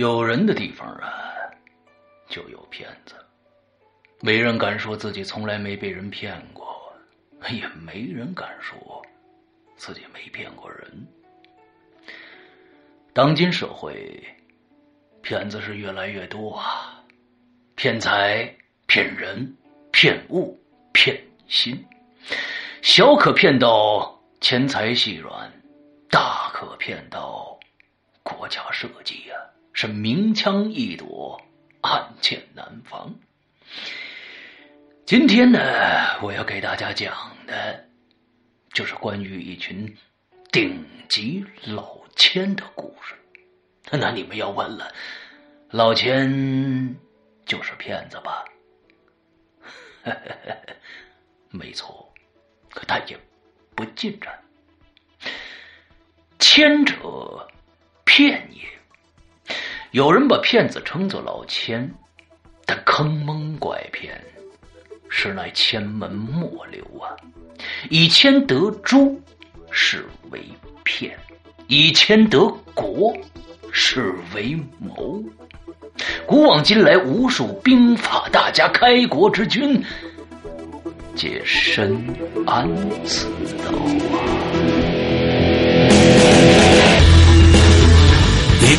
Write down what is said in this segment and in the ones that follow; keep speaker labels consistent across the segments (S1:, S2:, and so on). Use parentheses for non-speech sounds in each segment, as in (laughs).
S1: 有人的地方啊，就有骗子。没人敢说自己从来没被人骗过，也没人敢说自己没骗过人。当今社会，骗子是越来越多啊，骗财、骗人、骗物、骗心，小可骗到钱财细软，大可骗到国家社稷呀，是明枪易躲，暗箭难防。今天呢，我要给大家讲的，就是关于一群顶级老千的故事。那你们要问了，老千就是骗子吧？(laughs) 没错，可他也不尽然。千者骗也，有人把骗子称作老千，但坑蒙拐骗。实乃千门莫流啊！以千得诸是为骗，以千得国是为谋。古往今来，无数兵法大家、开国之君，皆深谙此道啊！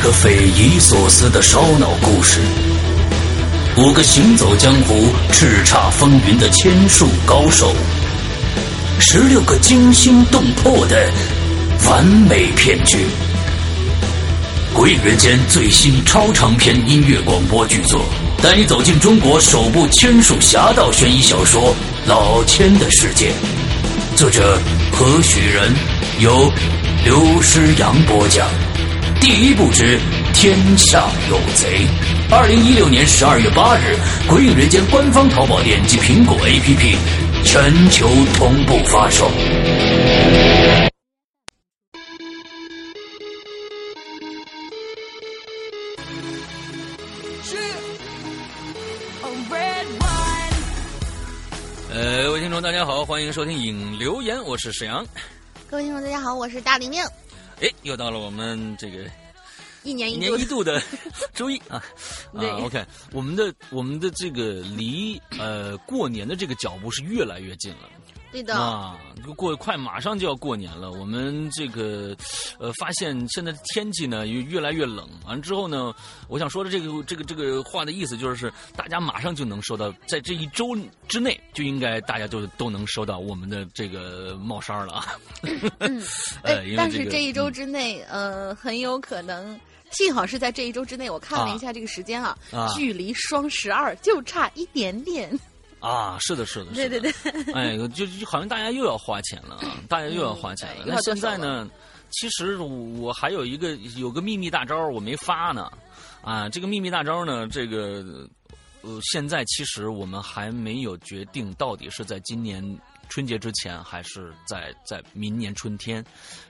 S2: 个匪夷所思的烧脑故事。五个行走江湖、叱咤风云的千术高手，十六个惊心动魄的完美骗局。鬼影人间最新超长篇音乐广播剧作，带你走进中国首部千术侠盗悬疑小说《老千的世界》。作者何许人？由刘诗阳播讲。第一部之天下有贼。二零一六年十二月八日，《鬼影人间》官方淘宝店及苹果 APP 全球同步发售。
S3: 呃，各位听众，大家好，欢迎收听影留言，我是沈阳。
S4: 各位听众，大家好，我是大玲玲。
S3: 哎，又到了我们这个。
S4: 一年
S3: 一年一度的 (laughs) 周一啊，
S4: 啊
S3: ，OK，我们的我们的这个离呃过年的这个脚步是越来越近了，
S4: 对的
S3: 啊，过快马上就要过年了，我们这个呃发现现在天气呢越越来越冷，完了之后呢，我想说的这个这个这个话的意思就是大家马上就能收到，在这一周之内就应该大家就都能收到我们的这个帽衫了啊，
S4: 嗯，(laughs)
S3: 呃，
S4: 但是这一周之内，呃，很有可能。幸好是在这一周之内，我看了一下这个时间啊，距离双十二就差一点点。
S3: 啊，是的，是的，
S4: 对对对。(laughs)
S3: 哎，就就好像大家又要花钱了啊，(laughs) 大家又要花钱了。那现在呢？其实我还有一个有个秘密大招，我没发呢。啊，这个秘密大招呢，这个呃，现在其实我们还没有决定到底是在今年。春节之前还是在在明年春天，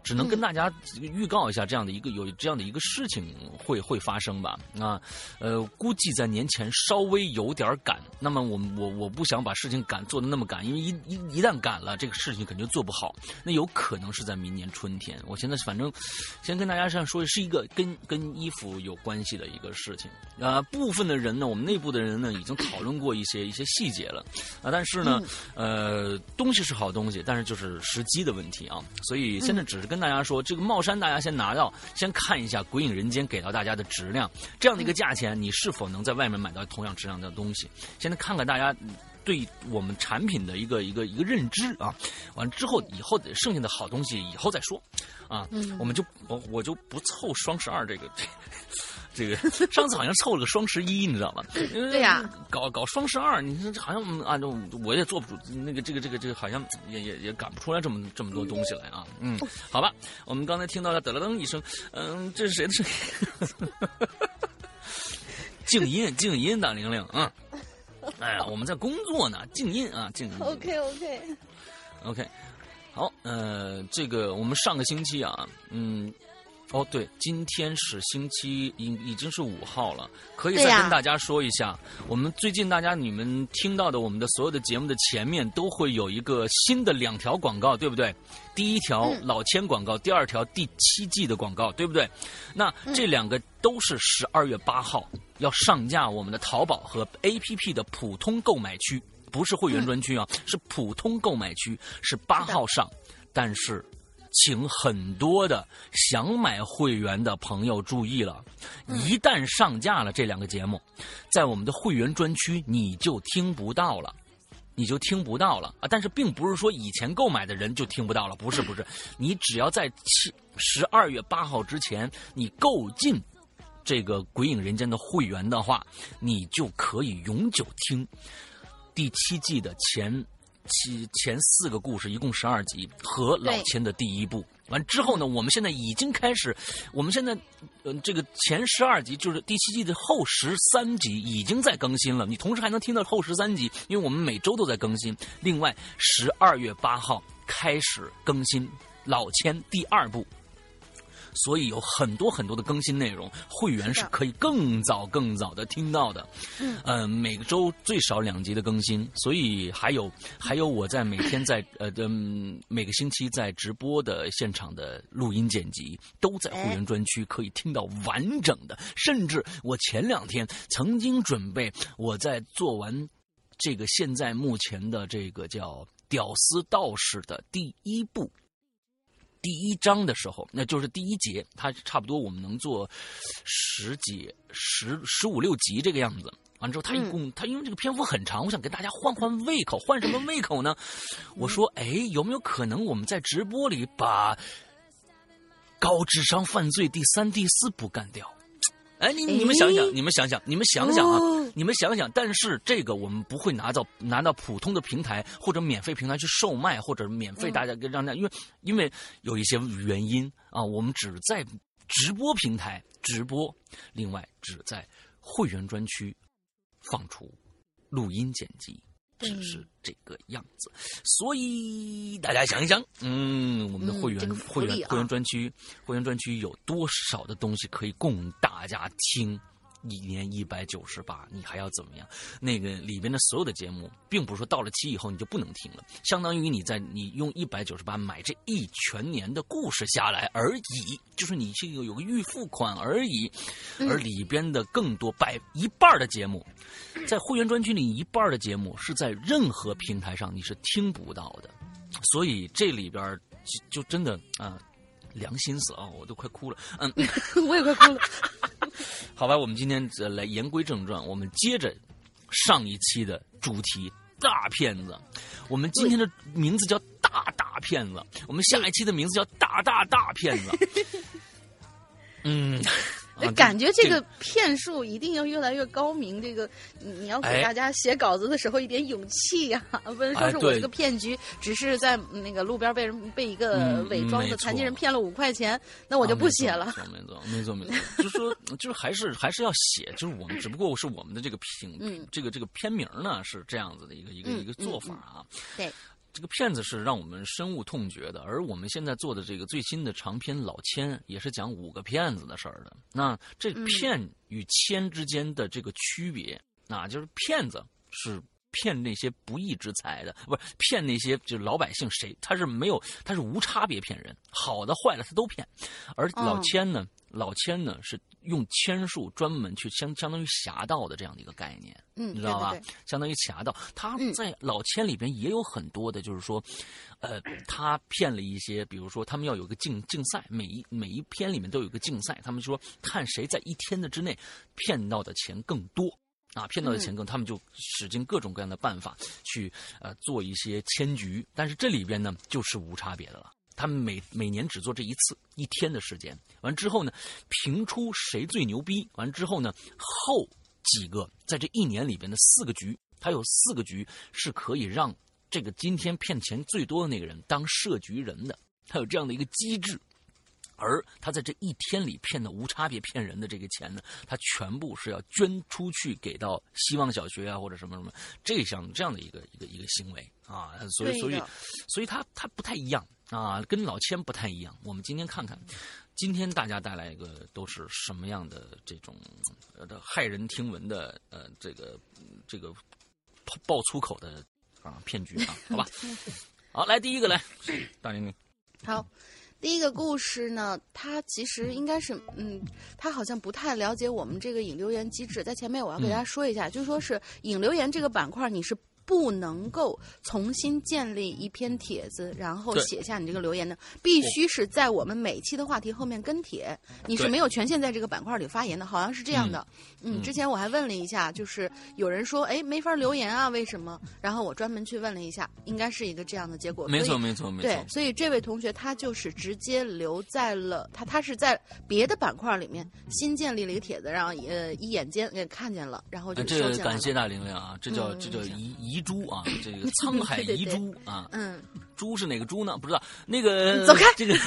S3: 只能跟大家预告一下这样的一个有这样的一个事情会会发生吧啊，呃，估计在年前稍微有点赶。那么我我我不想把事情赶做的那么赶，因为一一一旦赶了，这个事情肯定做不好。那有可能是在明年春天。我现在反正先跟大家这样说，是一个跟跟衣服有关系的一个事情啊。部分的人呢，我们内部的人呢，已经讨论过一些一些细节了啊。但是呢，呃，东。东西是好东西，但是就是时机的问题啊，所以现在只是跟大家说，这个帽衫大家先拿到，先看一下《鬼影人间》给到大家的质量，这样的一个价钱，你是否能在外面买到同样质量的东西？现在看看大家对我们产品的一个一个一个认知啊，完了之后，以后剩下的好东西以后再说啊，我们就我我就不凑双十二这个这。这个 (laughs) 上次好像凑了个双十一，你知道吗？
S4: 对呀，
S3: 搞搞双十二，你说好像按照我也做不出那个这个这个这个，好像也也也赶不出来这么这么多东西来啊。嗯，好吧，我们刚才听到了噔了噔一声，嗯，这是谁的声音？(laughs) 静音，静音，大玲玲啊！哎呀，我们在工作呢，静音啊，静音。
S4: OK OK
S3: OK，好，呃，这个我们上个星期啊，嗯。哦，对，今天是星期已已经是五号了，可以再跟大家说一下，我们最近大家你们听到的我们的所有的节目的前面都会有一个新的两条广告，对不对？第一条老千广告，第二条第七季的广告，对不对？那这两个都是十二月八号要上架我们的淘宝和 APP 的普通购买区，不是会员专区啊，是普通购买区，是八号上，但是。请很多的想买会员的朋友注意了，一旦上架了这两个节目，在我们的会员专区你就听不到了，你就听不到了啊！但是并不是说以前购买的人就听不到了，不是不是，你只要在七十二月八号之前你购进这个《鬼影人间》的会员的话，你就可以永久听第七季的前。其前四个故事一共十二集和老千的第一部完之后呢，我们现在已经开始，我们现在嗯这个前十二集就是第七季的后十三集已经在更新了，你同时还能听到后十三集，因为我们每周都在更新。另外，十二月八号开始更新老千第二部。所以有很多很多的更新内容，会员是可以更早更早的听到的。嗯，每个周最少两集的更新，所以还有还有我在每天在 (coughs) 呃的每个星期在直播的现场的录音剪辑，都在会员专区可以听到完整的。甚至我前两天曾经准备，我在做完这个现在目前的这个叫《屌丝道士》的第一部。第一章的时候，那就是第一节，它差不多我们能做十几、十十五六集这个样子。完之后，他一共他因为这个篇幅很长，我想跟大家换换胃口，换什么胃口呢？我说，哎，有没有可能我们在直播里把高智商犯罪第三、第四部干掉？哎，你你们想想，你们想想，你们想想啊，你们想想。但是这个我们不会拿到拿到普通的平台或者免费平台去售卖，或者免费大家给让大家，因为因为有一些原因啊，我们只在直播平台直播，另外只在会员专区放出录音剪辑。只是这个样子，所以大家想一想，嗯，我们的会员会员会员专区会员专区有多少的东西可以供大家听？一年一百九十八，你还要怎么样？那个里边的所有的节目，并不是说到了期以后你就不能听了，相当于你在你用一百九十八买这一全年的故事下来而已，就是你这个有个预付款而已。而里边的更多百一半的节目，在会员专区里一半的节目是在任何平台上你是听不到的，所以这里边就就真的啊。良心死啊！我都快哭了。嗯，(laughs)
S4: 我也快哭了。(laughs)
S3: 好吧，我们今天来言归正传，我们接着上一期的主题大骗子。我们今天的名字叫大大骗子，我们下一期的名字叫大大大骗子。(laughs) 嗯。
S4: 感觉这个骗术一定要越来越高明。这个你要给大家写稿子的时候一点勇气呀，(laughs) 不能说是我这个骗局，只是在那个路边被人被一个伪装的残疾人骗了五块钱，那我就不写了。
S3: 没错，没错，没错，就是说，(laughs) 就是还是还是要写，就是我们 (laughs) 只不过是我们的这个评，这个这个片名呢是这样子的一个一个一个做法啊。
S4: 对。
S3: 这个骗子是让我们深恶痛绝的，而我们现在做的这个最新的长篇《老千》也是讲五个骗子的事儿的。那这骗与千之间的这个区别，那就是骗子是骗那些不义之财的，不是骗那些就是老百姓，谁他是没有，他是无差别骗人，好的坏的他都骗。而老千呢？老千呢是用千术专门去相相当于侠盗的这样的一个概念，
S4: 嗯，
S3: 你知道吧？相当于侠盗，他在老千里边也有很多的，就是说，呃，他骗了一些，比如说他们要有个竞竞赛，每一每一篇里面都有个竞赛，他们说看谁在一天的之内骗到的钱更多。啊，骗到的钱更，他们就使尽各种各样的办法去呃做一些千局，但是这里边呢就是无差别的了。他们每每年只做这一次，一天的时间。完之后呢，评出谁最牛逼。完之后呢，后几个在这一年里边的四个局，他有四个局是可以让这个今天骗钱最多的那个人当设局人的。他有这样的一个机制。而他在这一天里骗的无差别骗人的这个钱呢，他全部是要捐出去给到希望小学啊或者什么什么这项这样的一个一个一个行为啊，所以所以所以他他不太一样啊，跟老千不太一样。我们今天看看今天大家带来一个都是什么样的这种呃骇人听闻的呃这个这个爆粗口的啊骗局啊？好吧，(laughs) 好，来第一个来，大玲玲。
S4: 好，第一个故事呢，它其实应该是嗯，他好像不太了解我们这个引留言机制，在前面我要给大家说一下，就说是引留言这个板块，你是。不能够重新建立一篇帖子，然后写下你这个留言的，必须是在我们每期的话题后面跟帖。你是没有权限在这个板块里发言的，好像是这样的。嗯，之前我还问了一下，就是有人说，哎，没法留言啊，为什么？然后我专门去问了一下，应该是一个这样的结果。
S3: 没错，没错，没错。
S4: 对，所以这位同学他就是直接留在了他，他是在别的板块里面新建立了一个帖子，然后呃一眼间给看见了，然后就
S3: 这个感谢大玲玲啊，这叫这叫遗遗。猪啊，这个 (laughs) 沧海遗珠啊，
S4: 嗯，
S3: 珠是哪个珠呢？不知道。那个
S4: 走开，(laughs)
S3: 这个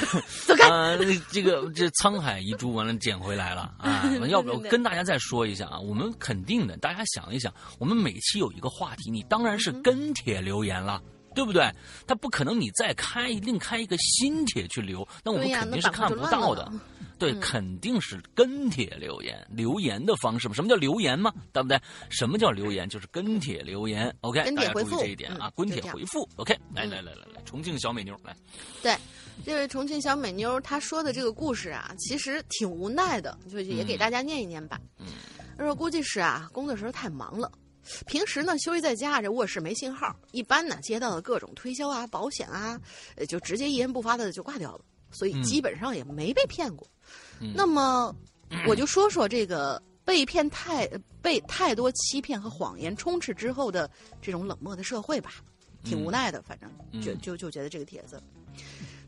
S4: 走开。
S3: 呃，这个这沧海遗珠完了捡回来了啊！(laughs) 要不要跟大家再说一下啊？我们肯定的，大家想一想，我们每期有一个话题，你当然是跟帖留言了，对不对？他不可能你再开另开一个新帖去留，那我们肯定是看不到的。对，肯定是跟帖留言，留言的方式嘛？什么叫留言嘛？对不对？什么叫留言？就是跟帖留言。OK，跟帖回复这一点啊，跟帖回复。OK，来来来来来，重庆小美妞来。
S4: 对，这位重庆小美妞她说的这个故事啊，其实挺无奈的，就也给大家念一念吧。嗯，说估计是啊，工作时候太忙了，平时呢休息在家，这卧室没信号，一般呢接到的各种推销啊、保险啊，就直接一言不发的就挂掉了，所以基本上也没被骗过。那么，我就说说这个被骗太被太多欺骗和谎言充斥之后的这种冷漠的社会吧，挺无奈的。反正就就就觉得这个帖子。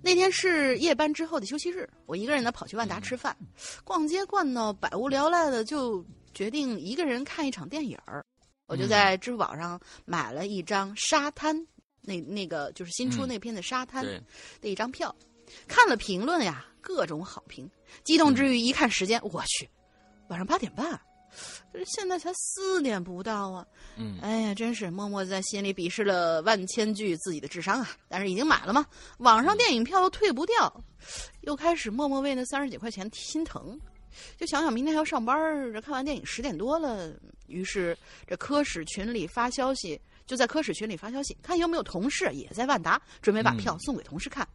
S4: 那天是夜班之后的休息日，我一个人呢跑去万达吃饭，逛街逛到百无聊赖的，就决定一个人看一场电影儿。我就在支付宝上买了一张沙滩，那那个就是新出那片的沙滩的一张票，看了评论呀。各种好评，激动之余一看时间，我去，晚上八点半，可是现在才四点不到啊！嗯，哎呀，真是默默在心里鄙视了万千句自己的智商啊！但是已经买了嘛，网上电影票又退不掉，又开始默默为那三十几块钱心疼。就想想明天还要上班，这看完电影十点多了，于是这科室群里发消息，就在科室群里发消息，看有没有同事也在万达，准备把票送给同事看。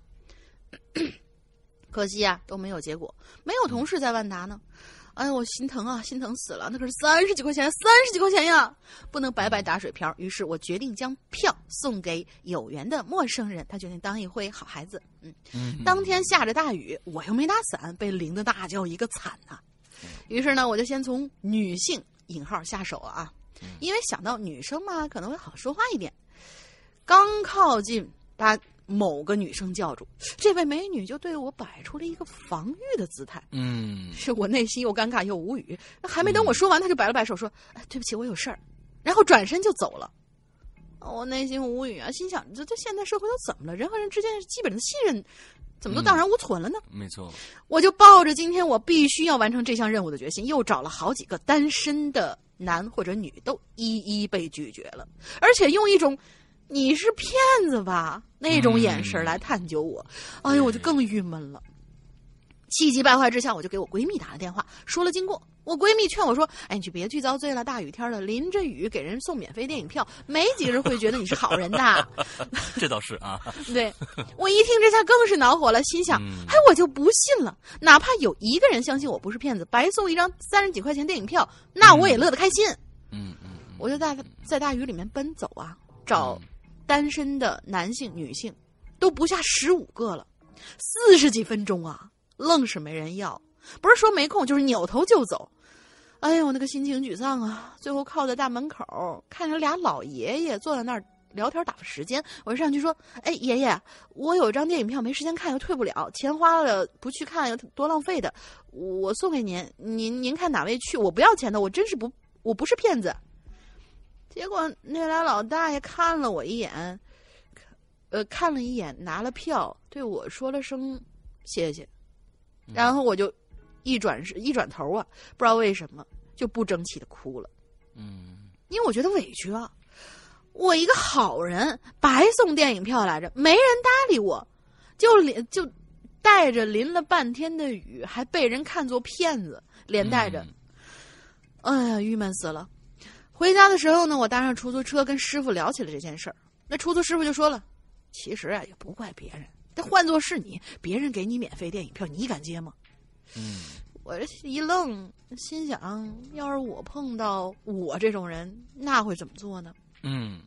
S4: (clears throat) 可惜啊，都没有结果。没有同事在万达呢，哎呀，我心疼啊，心疼死了。那可是三十几块钱，三十几块钱呀，不能白白打水漂。于是我决定将票送给有缘的陌生人。他决定当一回好孩子。嗯，当天下着大雨，我又没打伞，被淋得大叫一个惨呐。于是呢，我就先从女性引号下手啊，因为想到女生嘛，可能会好说话一点。刚靠近，把。某个女生叫住，这位美女就对我摆出了一个防御的姿态。嗯，是我内心又尴尬又无语。还没等我说完，她就摆了摆手说：“对不起，我有事儿。”然后转身就走了。我内心无语啊，心想：这这现代社会都怎么了？人和人之间基本的信任怎么都荡然无存了呢？
S3: 没错，
S4: 我就抱着今天我必须要完成这项任务的决心，又找了好几个单身的男或者女，都一一被拒绝了，而且用一种。你是骗子吧？那种眼神来探究我，哎呦，我就更郁闷了。气急败坏之下，我就给我闺蜜打了电话，说了经过。我闺蜜劝我说：“哎，你就别去遭罪了，大雨天的，淋着雨给人送免费电影票，没几个人会觉得你是好人的。(laughs) ”
S3: 这倒是啊。(laughs)
S4: 对，我一听这下更是恼火了，心想：哎，我就不信了，哪怕有一个人相信我不是骗子，白送一张三十几块钱电影票，那我也乐得开心。嗯嗯，我就在在大雨里面奔走啊，找。单身的男性、女性都不下十五个了，四十几分钟啊，愣是没人要。不是说没空，就是扭头就走。哎呦，那个心情沮丧啊！最后靠在大门口，看着俩老爷爷坐在那儿聊天打发时间，我上去说：“哎，爷爷，我有一张电影票没时间看，又退不了，钱花了不去看又多浪费的，我送给您，您您看哪位去？我不要钱的，我真是不，我不是骗子。”结果那俩老大爷看了我一眼，呃，看了一眼，拿了票，对我说了声谢谢，然后我就一转身一转头啊，不知道为什么就不争气的哭了。嗯，因为我觉得委屈啊，我一个好人白送电影票来着，没人搭理我，就连就带着淋了半天的雨，还被人看作骗子，连带着，哎呀，郁闷死了。回家的时候呢，我搭上出租车跟师傅聊起了这件事儿。那出租师傅就说了：“其实啊，也不怪别人，这换做是你，别人给你免费电影票，你敢接吗？”
S3: 嗯，
S4: 我这一愣，心想：要是我碰到我这种人，那会怎么做呢？
S3: 嗯，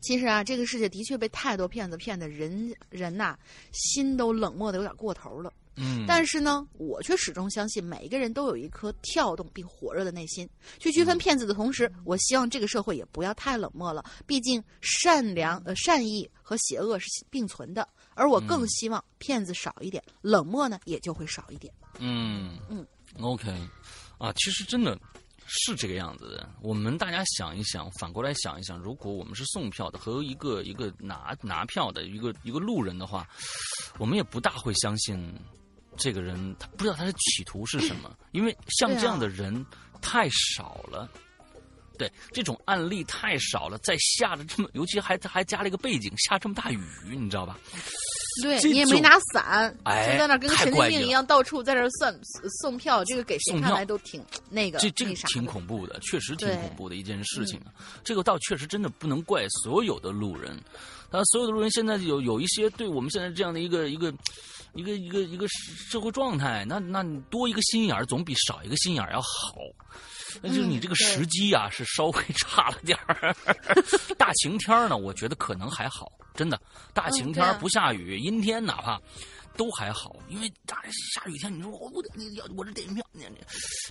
S4: 其实啊，这个世界的确被太多骗子骗的，人人呐，心都冷漠的有点过头了。
S3: 嗯，
S4: 但是呢，我却始终相信每一个人都有一颗跳动并火热的内心。去区分骗子的同时，我希望这个社会也不要太冷漠了。毕竟善良、呃善意和邪恶是并存的，而我更希望骗子少一点，冷漠呢也就会少一点。
S3: 嗯
S4: 嗯
S3: ，OK，啊，其实真的是这个样子的。我们大家想一想，反过来想一想，如果我们是送票的和一个一个拿拿票的一个一个路人的话，我们也不大会相信。这个人他不知道他的企图是什么，因为像这样的人太少了，对这种案例太少了，在下着这么，尤其还还加了一个背景，下这么大雨，你知道吧？
S4: 对你也没拿伞，
S3: 哎，
S4: 就在那跟神经病一样，到处在这算送票，这个给谁看来都挺那个，
S3: 这这个挺恐怖的，确实挺恐怖的一件事情啊。这个倒确实真的不能怪所有的路人，啊，所有的路人现在有有一些对我们现在这样的一个一个。一个一个一个社会状态，那那你多一个心眼儿总比少一个心眼儿要好。那就是你这个时机啊，是稍微 (laughs) 差了点儿。(laughs) 大晴天呢，我觉得可能还好，真的。大晴天不下雨，阴天哪怕都还好，因为大下雨天，你说我我要我这电影票，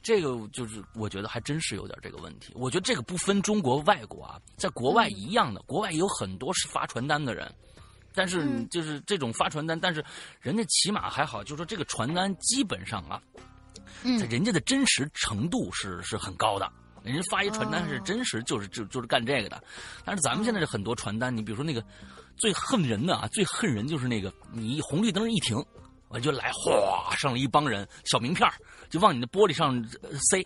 S3: 这个就是我觉得还真是有点这个问题。我觉得这个不分中国外国啊，在国外一样的，国外有很多是发传单的人。但是就是这种发传单，但是人家起码还好，就是说这个传单基本上啊，在人家的真实程度是是很高的。人家发一传单是真实，就是就就是干这个的。但是咱们现在这很多传单，你比如说那个最恨人的啊，最恨人就是那个你红绿灯一停，我就来哗上了一帮人小名片就往你的玻璃上塞，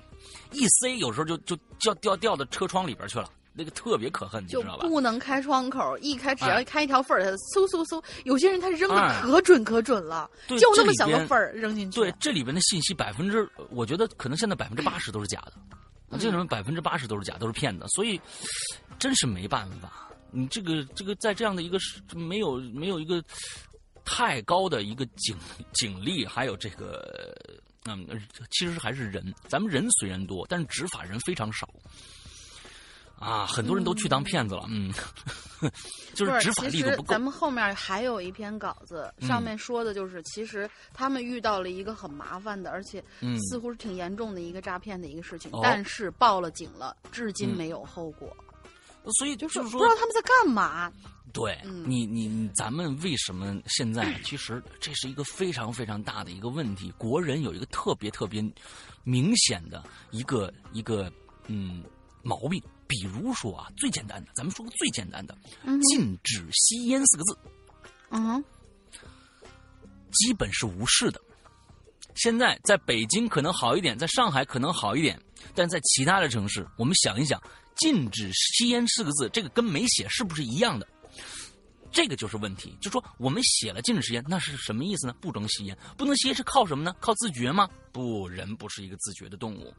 S3: 一塞有时候就就掉掉掉到车窗里边去了。那个特别可恨，你知道吧？
S4: 不能开窗口，一开只要开一条缝儿，它嗖嗖嗖。有些人他扔的可准可准了，就那么小个缝儿扔进去。
S3: 对，这里边的信息百分之，我觉得可能现在百分之八十都是假的，这里面百分之八十都是假，都是骗子。所以真是没办法，你这个这个在这样的一个没有没有一个太高的一个警警力，还有这个嗯，其实还是人，咱们人虽然多，但是执法人非常少。啊，很多人都去当骗子了，嗯，(laughs) 就是执法力度不够。
S4: 咱们后面还有一篇稿子，上面说的就是，其实他们遇到了一个很麻烦的，而且似乎是挺严重的一个诈骗的一个事情，但是报了警了，至今没有后果。
S3: 所以
S4: 就是说
S3: 不
S4: 知道他们在干嘛。
S3: 对你，你你，咱们为什么现在？(clears throat) 其实这是一个非常非常大的一个问题。国人有一个特别特别明显的一个一个嗯毛病。比如说啊，最简单的，咱们说个最简单的，禁止吸烟四个字，
S4: 嗯，
S3: 基本是无视的。现在在北京可能好一点，在上海可能好一点，但在其他的城市，我们想一想，禁止吸烟四个字，这个跟没写是不是一样的？这个就是问题，就说我们写了禁止吸烟，那是什么意思呢？不能吸烟，不能吸烟是靠什么呢？靠自觉吗？不，人不是一个自觉的动物，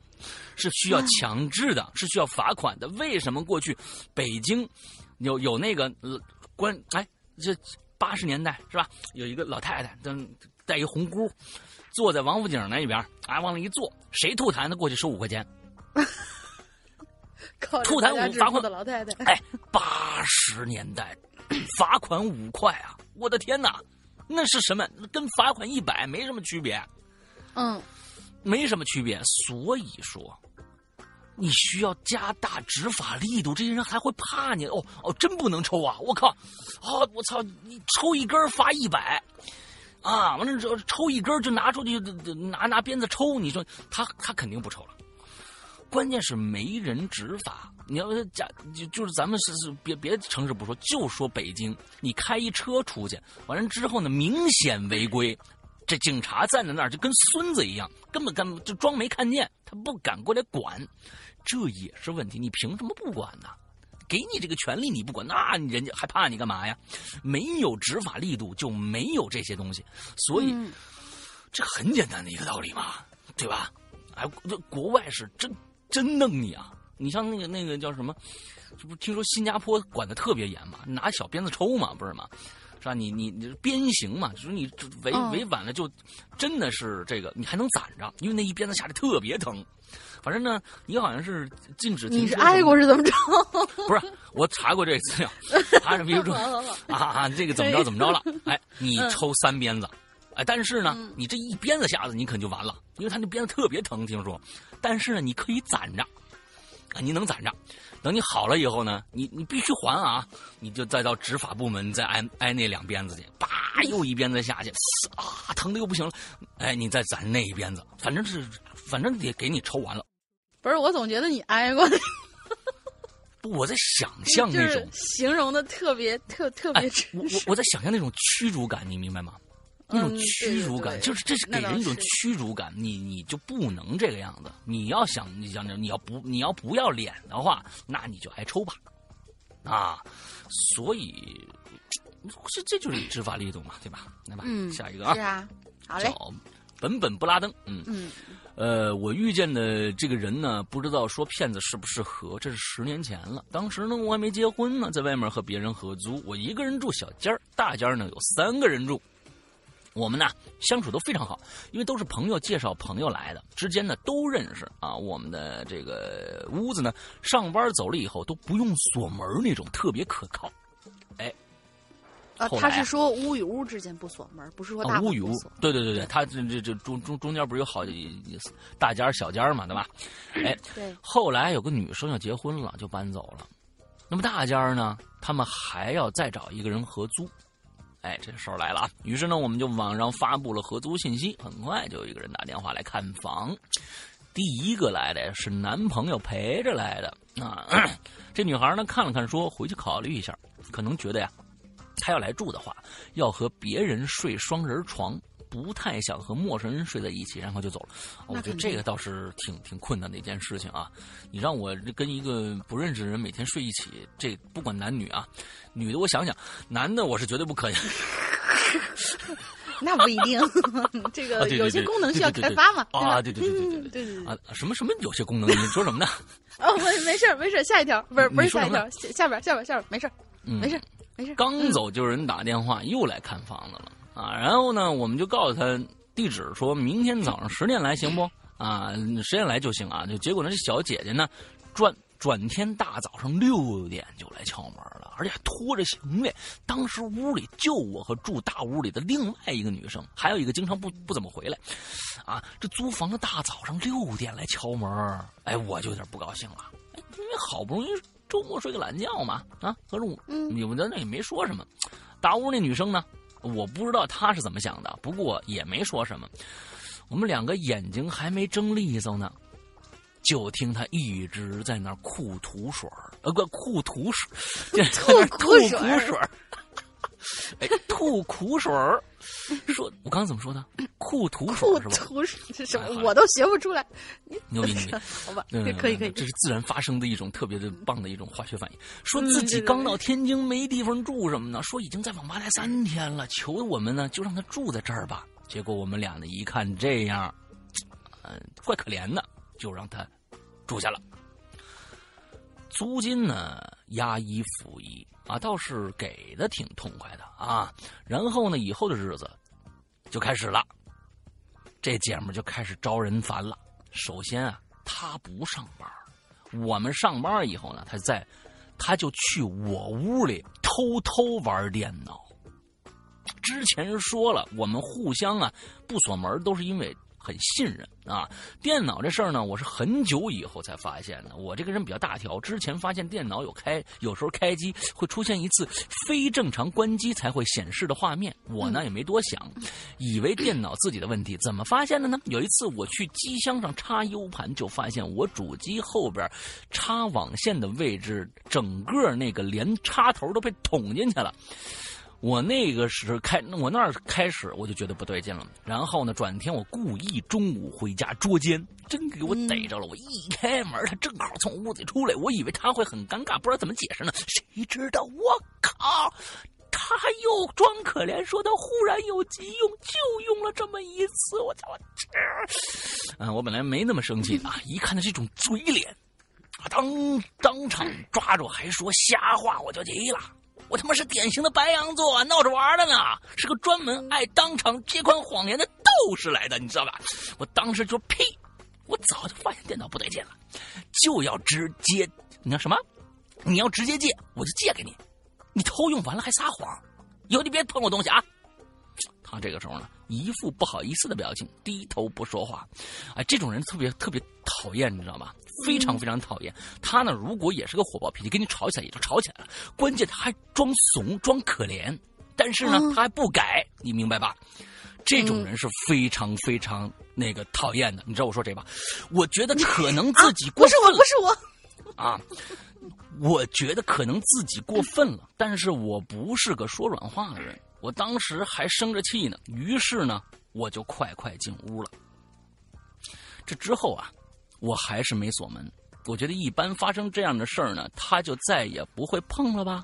S3: 是需要强制的，是需要罚款的。为什么过去北京有有那个关？哎，这八十年代是吧？有一个老太太，带带一红箍，坐在王府井那边，啊，往那一坐，谁吐痰的过去收五块钱。(laughs) 吐痰五罚款
S4: 的老太太，
S3: 哎，八十年代。罚款五块啊！我的天哪，那是什么？跟罚款一百没什么区别。
S4: 嗯，
S3: 没什么区别。所以说，你需要加大执法力度，这些人还会怕你哦哦，真不能抽啊！我靠，啊我操，你抽一根罚一百啊！完了之后抽一根就拿出去拿拿鞭子抽，你说他他肯定不抽了。关键是没人执法。你要假就就是咱们是是别别的城市不说，就说北京，你开一车出去，完了之后呢，明显违规，这警察站在那儿就跟孙子一样，根本根就装没看见，他不敢过来管，这也是问题。你凭什么不管呢？给你这个权利你不管，那人家还怕你干嘛呀？没有执法力度就没有这些东西，所以这很简单的一个道理嘛，对吧？哎，这国外是真真弄你啊！你像那个那个叫什么？这不听说新加坡管的特别严嘛？拿小鞭子抽嘛，不是嘛？是吧？你你你鞭刑嘛？就是你违违反了，就真的是这个，你还能攒着，因为那一鞭子下来特别疼。反正呢，你好像是禁止。
S4: 你是挨过是怎么着？(laughs)
S3: 不是，我查过这资料。(laughs) 他是比如说啊啊，这个怎么着怎么着了？哎，(laughs) 你抽三鞭子，哎，但是呢，你这一鞭子下子你可能就完了，因为他那鞭子特别疼，听说。但是呢，你可以攒着，啊，你能攒着。等你好了以后呢，你你必须还啊！你就再到执法部门再挨挨那两鞭子去，叭又一鞭子下去，啊疼的又不行了，哎，你再攒那一鞭子，反正是反正得给你抽完了。
S4: 不是，我总觉得你挨过。(laughs)
S3: 不，我在想象那种
S4: 形容的特别特特别
S3: 我我我在想象那种屈辱感，你明白吗？那种屈辱感，就是这是给人一种屈辱感。你你就不能这个样子。你要想你想你要不你要不要脸的话，那你就挨抽吧。啊，所以这这就是执法力度嘛，对吧？来吧，下一个啊，
S4: 是啊，好嘞。
S3: 本本布拉登，
S4: 嗯嗯，
S3: 呃，我遇见的这个人呢，不知道说骗子适不适合，这是十年前了。当时呢，我还没结婚呢，在外面和别人合租，我一个人住小间儿，大间儿呢有三个人住。我们呢相处都非常好，因为都是朋友介绍朋友来的，之间呢都认识啊。我们的这个屋子呢，上班走了以后都不用锁门那种，特别可靠。哎，
S4: 啊，他是说屋与屋之间不锁门，不是说大
S3: 屋与屋。对对对对，他这这这中中中间不是有好大间小间嘛，对吧？(clears throat) 哎，
S4: 对。
S3: 后来有个女生要结婚了，就搬走了。那么大间呢，他们还要再找一个人合租。哎，这时候来了啊！于是呢，我们就网上发布了合租信息，很快就有一个人打电话来看房。第一个来的是男朋友陪着来的啊。这女孩呢看了看，说回去考虑一下，可能觉得呀，她要来住的话，要和别人睡双人床。不太想和陌生人睡在一起，然后就走了。我觉得这个倒是挺挺困难的一件事情啊！你让我跟一个不认识的人每天睡一起，这不管男女啊，女的我想想，男的我是绝对不可以。(laughs)
S4: 那不一定，(laughs) 这个有些功能需要开发嘛？
S3: 啊，对对对对对对啊！什么什么有些功能？你说什么呢？(laughs)
S4: 哦，没没事没事，下一条不是不是下一条，下边下边下边没事，没事没事。
S3: 刚走就有人打电话又来看房子了。啊，然后呢，我们就告诉他地址，说明天早上十点来行不？啊，十点来就行啊。就结果呢，这小姐姐呢，转转天大早上六点就来敲门了，而且还拖着行李。当时屋里就我和住大屋里的另外一个女生，还有一个经常不不怎么回来。啊，这租房的大早上六点来敲门，哎，我就有点不高兴了。因为好不容易周末睡个懒觉嘛，啊，合着你们在那也没说什么。大屋那女生呢？我不知道他是怎么想的，不过也没说什么。我们两个眼睛还没睁利索呢，就听他一直在那儿吐土水呃，不，吐土水 (laughs)
S4: 吐
S3: 苦水哎，吐苦水儿，(laughs) 说，我刚刚怎么说的？吐土水是吧？
S4: 吐是什么？我都学不出来。
S3: 牛逼牛逼！(laughs)
S4: 好吧，可以可以。
S3: 这是自然发生的一种特别的棒的一种化学反应。说自己刚到天津没地方住什么呢？说已经在网吧待三天了，求我们呢就让他住在这儿吧。结果我们俩呢一看这样，嗯，怪可怜的，就让他住下了。租金呢押一付一。啊，倒是给的挺痛快的啊。然后呢，以后的日子就开始了。这姐们就开始招人烦了。首先啊，她不上班，我们上班以后呢，她在，她就去我屋里偷偷玩电脑。之前说了，我们互相啊不锁门，都是因为。很信任啊！电脑这事儿呢，我是很久以后才发现的。我这个人比较大条，之前发现电脑有开，有时候开机会出现一次非正常关机才会显示的画面，我呢也没多想，以为电脑自己的问题。怎么发现的呢？有一次我去机箱上插 U 盘，就发现我主机后边插网线的位置，整个那个连插头都被捅进去了。我那个时候开，我那儿开始我就觉得不对劲了。然后呢，转天我故意中午回家捉奸，真给我逮着了。我一开门，他正好从屋子里出来，我以为他会很尴尬，不知道怎么解释呢。谁知道我靠，他又装可怜，说他忽然有急用，就用了这么一次。我操！嗯，我本来没那么生气的，一看他这种嘴脸，当当场抓住，还说瞎话，我就急了。我他妈是典型的白羊座，闹着玩的呢，是个专门爱当场揭穿谎言的斗士来的，你知道吧？我当时就呸！我早就发现电脑不对劲了，就要直接，你要什么？你要直接借，我就借给你。你偷用完了还撒谎，以后你别碰我东西啊！他这个时候呢，一副不好意思的表情，低头不说话。哎，这种人特别特别讨厌，你知道吗？非常非常讨厌他呢。如果也是个火爆脾气，跟你吵起来也就吵起来了。关键他还装怂装可怜，但是呢他还不改，你明白吧？这种人是非常非常那个讨厌的。你知道我说谁吧？我觉得可能自己过分
S4: 了，不是我，不
S3: 是我啊！我觉得可能自己过分了，但是我不是个说软话的人。我当时还生着气呢，于是呢我就快快进屋了。这之后啊。我还是没锁门，我觉得一般发生这样的事儿呢，他就再也不会碰了吧。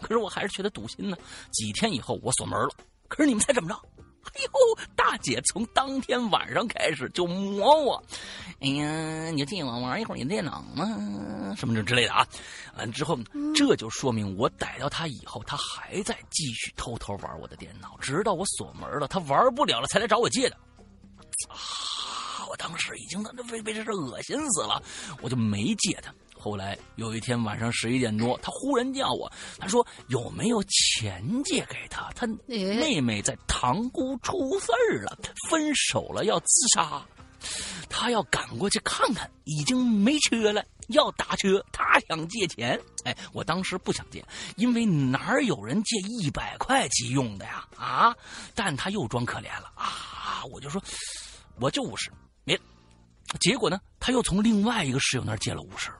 S3: 可是我还是觉得堵心呢。几天以后我锁门了，可是你们猜怎么着？(laughs) 哎呦，大姐从当天晚上开始就磨我。哎呀，你就借我玩一会儿你电脑嘛，什么这之类的啊。完之后，这就说明我逮到他以后，他还在继续偷偷玩我的电脑，直到我锁门了，他玩不了了才来找我借的。啊。我当时已经那被被这是恶心死了，我就没借他。后来有一天晚上十一点多，他忽然叫我，他说有没有钱借给他？他妹妹在塘沽出事儿了，分手了，要自杀，他要赶过去看看。已经没车了，要打车，他想借钱。哎，我当时不想借，因为哪有人借一百块急用的呀？啊！但他又装可怜了啊！我就说，我就五十。没，结果呢？他又从另外一个室友那儿借了五十，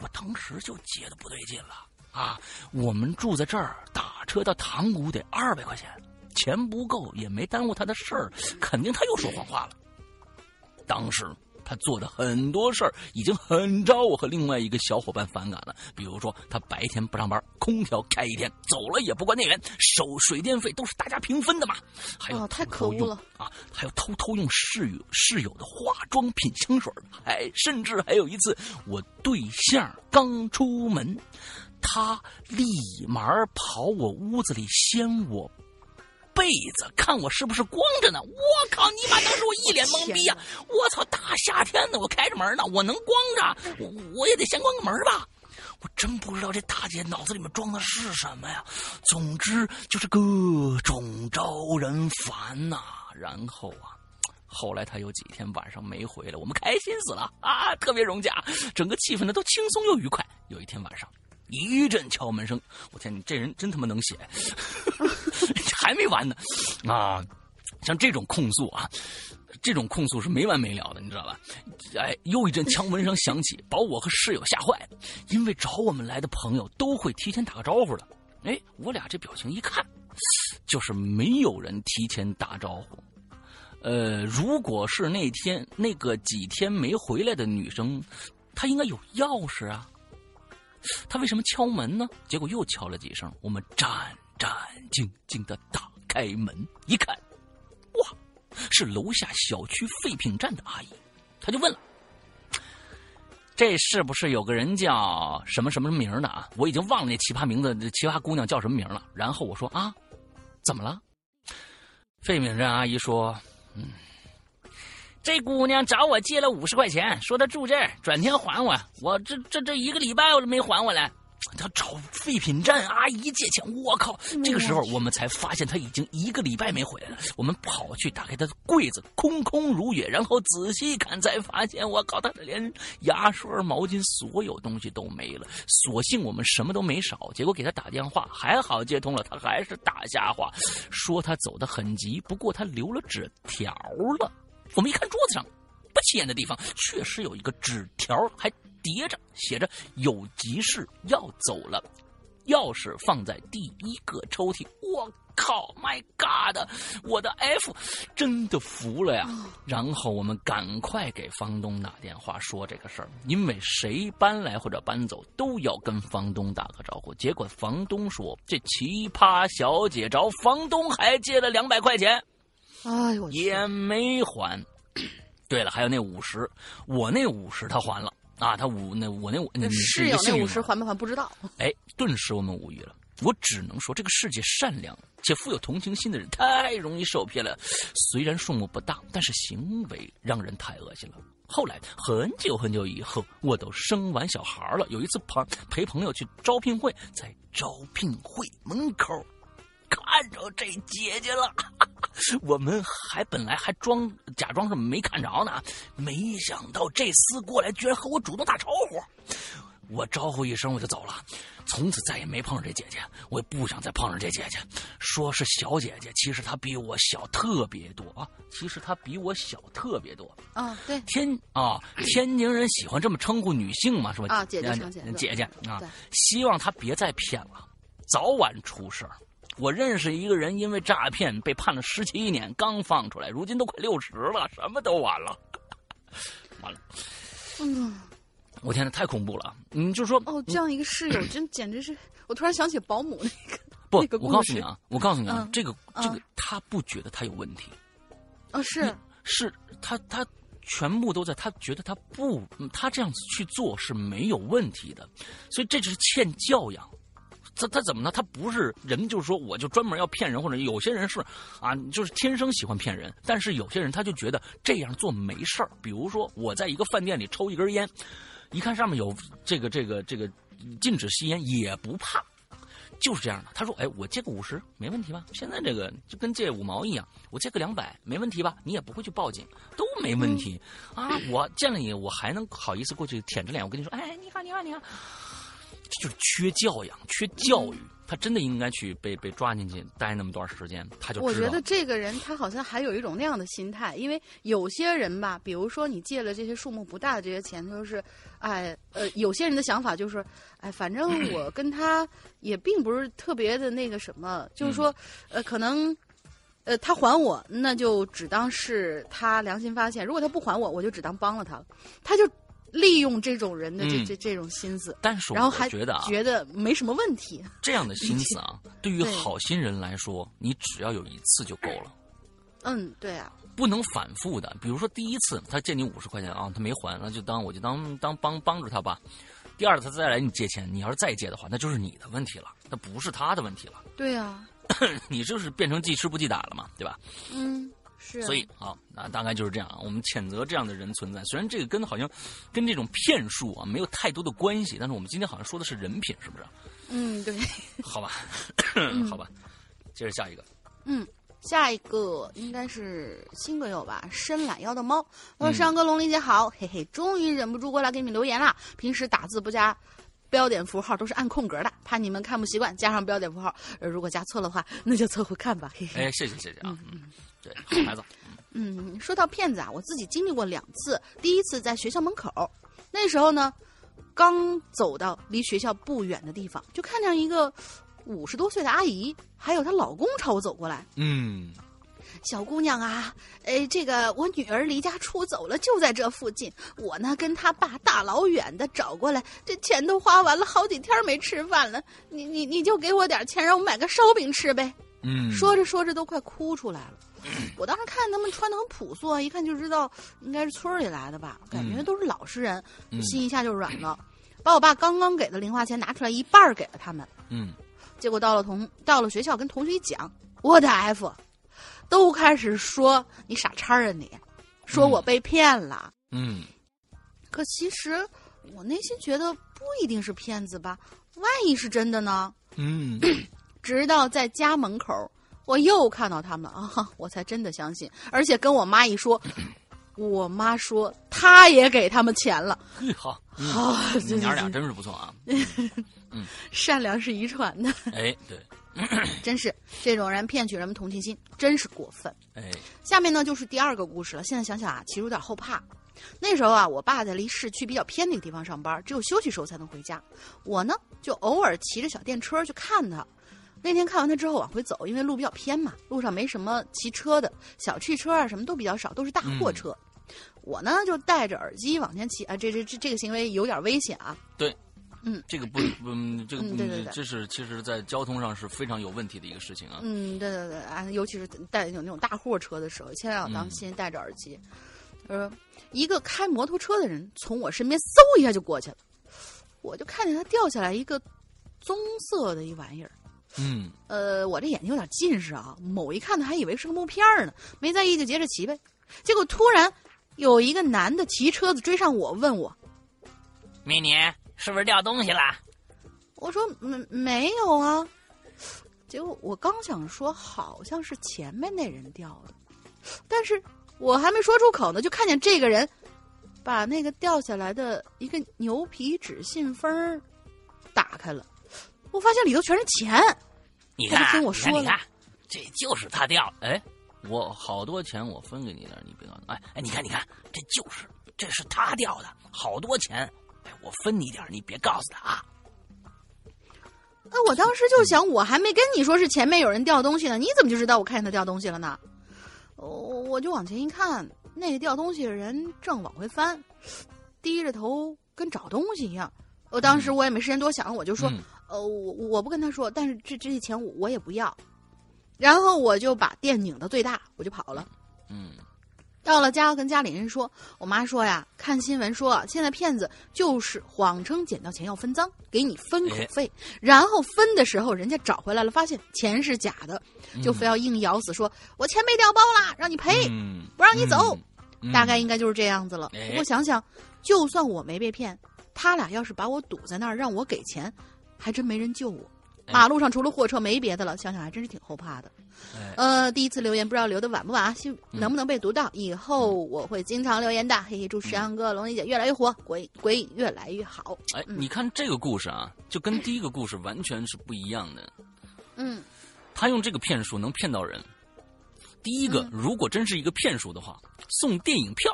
S3: 我当时就觉得不对劲了啊！我们住在这儿，打车到塘沽得二百块钱，钱不够也没耽误他的事儿，肯定他又说谎话了。当时。他做的很多事儿已经很招我和另外一个小伙伴反感了，比如说他白天不上班，空调开一天，走了也不关电源，收水电费都是大家平分的嘛。还有
S4: 太可恶了
S3: 啊！还有偷偷用室友室友的化妆品香水，还甚至还有一次我对象刚出门，他立马跑我屋子里掀我。被子看我是不是光着呢？我靠你妈！当时我一脸懵逼呀！我操，大夏天的我开着门呢，我能光着？我我也得先关个门吧？我真不知道这大姐脑子里面装的是什么呀！总之就是各种招人烦呐。然后啊，后来她有几天晚上没回来，我们开心死了啊，特别融洽，整个气氛呢都轻松又愉快。有一天晚上。一阵敲门声，我天，你这人真他妈能写，还没完呢，啊，像这种控诉啊，这种控诉是没完没了的，你知道吧？哎，又一阵敲门声响起，把我和室友吓坏了，因为找我们来的朋友都会提前打个招呼的。哎，我俩这表情一看，就是没有人提前打招呼。呃，如果是那天那个几天没回来的女生，她应该有钥匙啊。她为什么敲门呢？结果又敲了几声，我们站战兢兢的打开门一看，哇，是楼下小区废品站的阿姨。他就问了：“这是不是有个人叫什么什么名的啊？”我已经忘了那奇葩名字，奇葩姑娘叫什么名了。然后我说：“啊，怎么了？”废品站阿姨说：“嗯。”这姑娘找我借了五十块钱，说她住这儿，转天还我。我这这这一个礼拜我都没还我来。她找废品站阿姨借钱，我靠！这个时候我们才发现他已经一个礼拜没回来了。我们跑去打开他的柜子，空空如也。然后仔细看，才发现我靠，他的连牙刷、毛巾，所有东西都没了。所幸我们什么都没少。结果给他打电话，还好接通了，他还是打瞎话，说他走得很急，不过他留了纸条了。我们一看桌子上，不起眼的地方确实有一个纸条，还叠着，写着“有急事要走了”，钥匙放在第一个抽屉。我靠，My God！我的 F 真的服了呀。然后我们赶快给房东打电话说这个事儿，因为谁搬来或者搬走都要跟房东打个招呼。结果房东说，这奇葩小姐找房东还借了两百块钱，
S4: 哎呦，
S3: 也没还。(coughs) 对了，还有那五十，我那五十他还了啊，他五那我那那
S4: 室友那五十还不还不知道。
S3: 哎，顿时我们无语了。我只能说，这个世界善良且富有同情心的人太容易受骗了。虽然数目不大，但是行为让人太恶心了。后来很久很久以后，我都生完小孩了。有一次朋陪朋友去招聘会，在招聘会门口看着这姐姐了。(laughs) 我们还本来还装假装是没看着呢，没想到这厮过来居然和我主动打招呼，我招呼一声我就走了，从此再也没碰上这姐姐，我也不想再碰上这姐姐。说是小姐姐，其实她比我小特别多啊，其实她比我小特别多。
S4: 啊，对，
S3: 天啊，天津人喜欢这么称呼女性嘛，是吧？
S4: 啊，姐姐，
S3: 姐姐啊，希望她别再骗了，早晚出事儿。我认识一个人，因为诈骗被判了十七年，刚放出来，如今都快六十了，什么都晚了，完了。嗯，我天呐，太恐怖了！你就说
S4: 哦，这样一个室友，真简直是……我突然想起保姆那
S3: 个不，我告诉你啊，我告诉你啊，这个这个，他不觉得他有问题，
S4: 啊，是
S3: 是，他他全部都在，他觉得他不，他这样子去做是没有问题的，所以这就是欠教养。他他怎么呢？他不是人，就是说，我就专门要骗人，或者有些人是，啊，就是天生喜欢骗人。但是有些人他就觉得这样做没事儿。比如说，我在一个饭店里抽一根烟，一看上面有这个这个这个禁止吸烟，也不怕，就是这样的。他说：“哎，我借个五十没问题吧？现在这个就跟借五毛一样，我借个两百没问题吧？你也不会去报警，都没问题啊！我见了你，我还能好意思过去舔着脸，我跟你说，哎，你好，你好，你好。”就是缺教养，缺教育，他真的应该去被被抓进去待那么段时间，他就
S4: 我觉得这个人他好像还有一种那样的心态，因为有些人吧，比如说你借了这些数目不大的这些钱，就是，哎，呃，有些人的想法就是，哎，反正我跟他也并不是特别的那个什么，就是说，呃，可能，呃，他还我，那就只当是他良心发现；如果他不还我，我就只当帮了他了，他就。利用这种人的这这这种心思，
S3: 但是
S4: 然后还
S3: 觉得啊，
S4: 觉得没什么问题。
S3: 这样的心思啊，(laughs) 对于好心人来说，你只要有一次就够了。
S4: 嗯，对啊，
S3: 不能反复的。比如说第一次他借你五十块钱啊，他没还，那就当我就当当帮帮助他吧。第二次他再来你借钱，你要是再借的话，那就是你的问题了，那不是他的问题了。
S4: 对呀，(coughs)
S3: 你就是变成记吃不记打了嘛，对吧？
S4: 嗯。
S3: 所以啊，那大概就是这样啊。我们谴责这样的人存在，虽然这个跟好像跟这种骗术啊没有太多的关系，但是我们今天好像说的是人品，是不是？
S4: 嗯，对。
S3: 好吧，(laughs) 好吧，接着下一个。
S4: 嗯，下一个应该是新朋友吧？伸懒腰的猫。我说：“山哥，龙鳞姐好，嘿嘿，终于忍不住过来给你们留言了。平时打字不加标点符号，都是按空格的，怕你们看不习惯，加上标点符号，如果加错的话，那就凑合看吧。嘿嘿。
S3: 哎，谢谢谢谢啊。嗯。对，好孩子。
S4: 嗯，说到骗子啊，我自己经历过两次。第一次在学校门口，那时候呢，刚走到离学校不远的地方，就看见一个五十多岁的阿姨，还有她老公朝我走过来。
S3: 嗯，
S4: 小姑娘啊，哎，这个我女儿离家出走了，就在这附近。我呢跟她爸大老远的找过来，这钱都花完了，好几天没吃饭了。你你你就给我点钱，让我买个烧饼吃呗。
S3: 嗯，
S4: 说着说着都快哭出来了。(clears throat) 我当时看他们穿的很朴素啊，一看就知道应该是村里来的吧，感觉都是老实人，心一下就软了。把我爸刚刚给的零花钱拿出来一半给了他们。
S3: 嗯，
S4: 结果到了同到了学校跟同学一讲，我的 F，都开始说你傻叉啊你，说我被骗了。
S3: 嗯，
S4: 可其实我内心觉得不一定是骗子吧，万一是真的呢？
S3: 嗯，(clears throat)
S4: 直到在家门口。我又看到他们啊，(laughs) 我才真的相信，而且跟我妈一说，(clears throat) 我妈说她也给他们钱了。
S3: 好，
S4: 好，
S3: 娘俩真是不错啊。(laughs) 嗯，
S4: 善良是遗传的。
S3: 哎，对，(clears throat) (clears throat)
S4: 真是这种人骗取人们同情心，真是过分。
S3: 哎，
S4: 下面呢就是第二个故事了。现在想想啊，其实有点后怕。那时候啊，我爸在离市区比较偏的一个地方上班，只有休息时候才能回家。我呢，就偶尔骑着小电车去看他。那天看完他之后往回走，因为路比较偏嘛，路上没什么骑车的，小汽车啊什么都比较少，都是大货车。我呢就戴着耳机往前骑啊，这这这这个行为有点危险啊。
S3: 对，
S4: 嗯，
S3: 这个不，嗯，这个
S4: 对对对，
S3: 这是其实在交通上是非常有问题的一个事情啊。
S4: 嗯，对对对啊，尤其是带有那种大货车的时候，千万要当心，戴着耳机。他说，一个开摩托车的人从我身边嗖一下就过去了，我就看见他掉下来一个棕色的一玩意儿。
S3: 嗯，
S4: 呃，我这眼睛有点近视啊，某一看呢还以为是个木片呢，没在意就接着骑呗。结果突然有一个男的骑车子追上我，问我：“
S5: 美女，是不是掉东西了？”
S4: 我说：“没没有啊。”结果我刚想说，好像是前面那人掉的，但是我还没说出口呢，就看见这个人把那个掉下来的一个牛皮纸信封打开了。我发现里头全是钱，
S5: 你看，
S4: 听我说，
S5: 你看，这就是他掉。
S3: 哎，我好多钱，我分给你点，你别告诉。
S5: 哎哎，你看，你看，这就是，这是他掉的，好多钱。哎，我分你点，你别告诉他啊。
S4: 哎我当时就想，我还没跟你说是前面有人掉东西呢，你怎么就知道我看见他掉东西了呢？我我就往前一看，那个掉东西的人正往回翻，低着头跟找东西一样。我当时我也没时间多想，我就说。呃，我我不跟他说，但是这这些钱我我也不要，然后我就把店拧到最大，我就跑了。
S3: 嗯，
S4: 到了家跟家里人说，我妈说呀，看新闻说现在骗子就是谎称捡到钱要分赃，给你分口费，然后分的时候人家找回来了，发现钱是假的，就非要硬咬死说，我钱被调包了，让你赔，不让你走，大概应该就是这样子了。不过想想，就算我没被骗，他俩要是把我堵在那儿让我给钱。还真没人救我，马路上除了货车没别的了，想想还真是挺后怕的。呃，第一次留言不知道留的晚不晚啊？能不能被读到？以后我会经常留言的。嘿嘿，祝石阳哥、龙丽姐越来越火，鬼鬼越来越好。
S3: 哎，你看这个故事啊，就跟第一个故事完全是不一样的。
S4: 嗯，
S3: 他用这个骗术能骗到人。第一个，如果真是一个骗术的话，送电影票。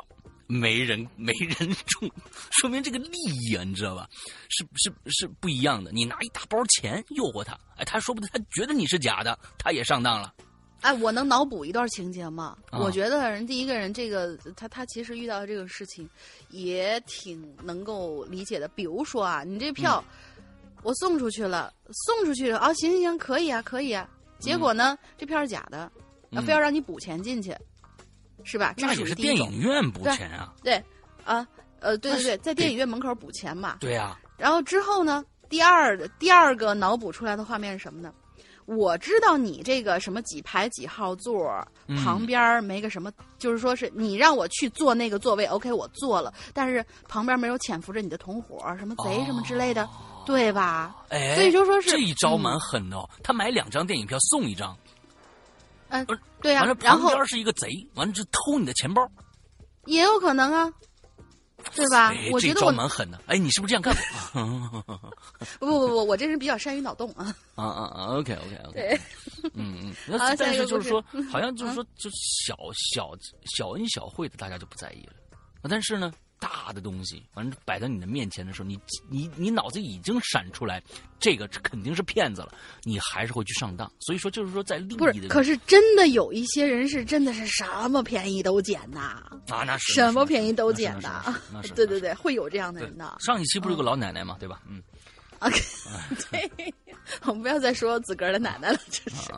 S3: 没人 (laughs) 没人中，说明这个利益啊，你知道吧？是是是不一样的。你拿一大包钱诱惑他，哎，他说不定他觉得你是假的，他也上当了。
S4: 哎，我能脑补一段情节吗？我觉得人第一个人，这个他他其实遇到这个事情也挺能够理解的。比如说啊，你这票我送出去了，送出去了啊，行行行，可以啊，可以啊。结果呢，这票是假的，非要让你补钱进去。是吧？
S3: 那也是电影院补钱啊。
S4: 对，啊，呃，对对对，在电影院门口补钱嘛。
S3: 对呀。
S4: 然后之后呢？第二第二个脑补出来的画面是什么呢？我知道你这个什么几排几号座旁边没个什么，就是说是你让我去坐那个座位，OK，我坐了，但是旁边没有潜伏着你的同伙，什么贼什么之类的，对吧？
S3: 哎，
S4: 所以就说是
S3: 这一招蛮狠的。他买两张电影票送一张。
S4: 嗯，对呀，
S3: 完了旁边是一一个贼，完了就偷你的钱包，
S4: 也有可能啊，对吧？我觉得我
S3: 蛮狠的。哎，你是不是这样干
S4: 过？(laughs) 不不不不，我这人比较善于脑洞啊。(laughs)
S3: 啊啊啊！OK OK OK。
S4: 对，
S3: 嗯嗯。那但是就是说，好像就是说，就小小小恩小惠的，大家就不在意了。但是呢。大的东西，反正摆在你的面前的时候，你你你脑子已经闪出来，这个肯定是骗子了，你还是会去上当。所以说，就是说在利益的，
S4: 可是真的有一些人是真的是什么便宜都捡呐
S3: 啊，那是
S4: 什么便宜都捡
S3: 的，(laughs)
S4: 对对对，会有这样的人的。
S3: 上一期不是有个老奶奶嘛，对吧？嗯
S4: ，OK，(laughs) 对，我们不要再说自个儿的奶奶了，真是。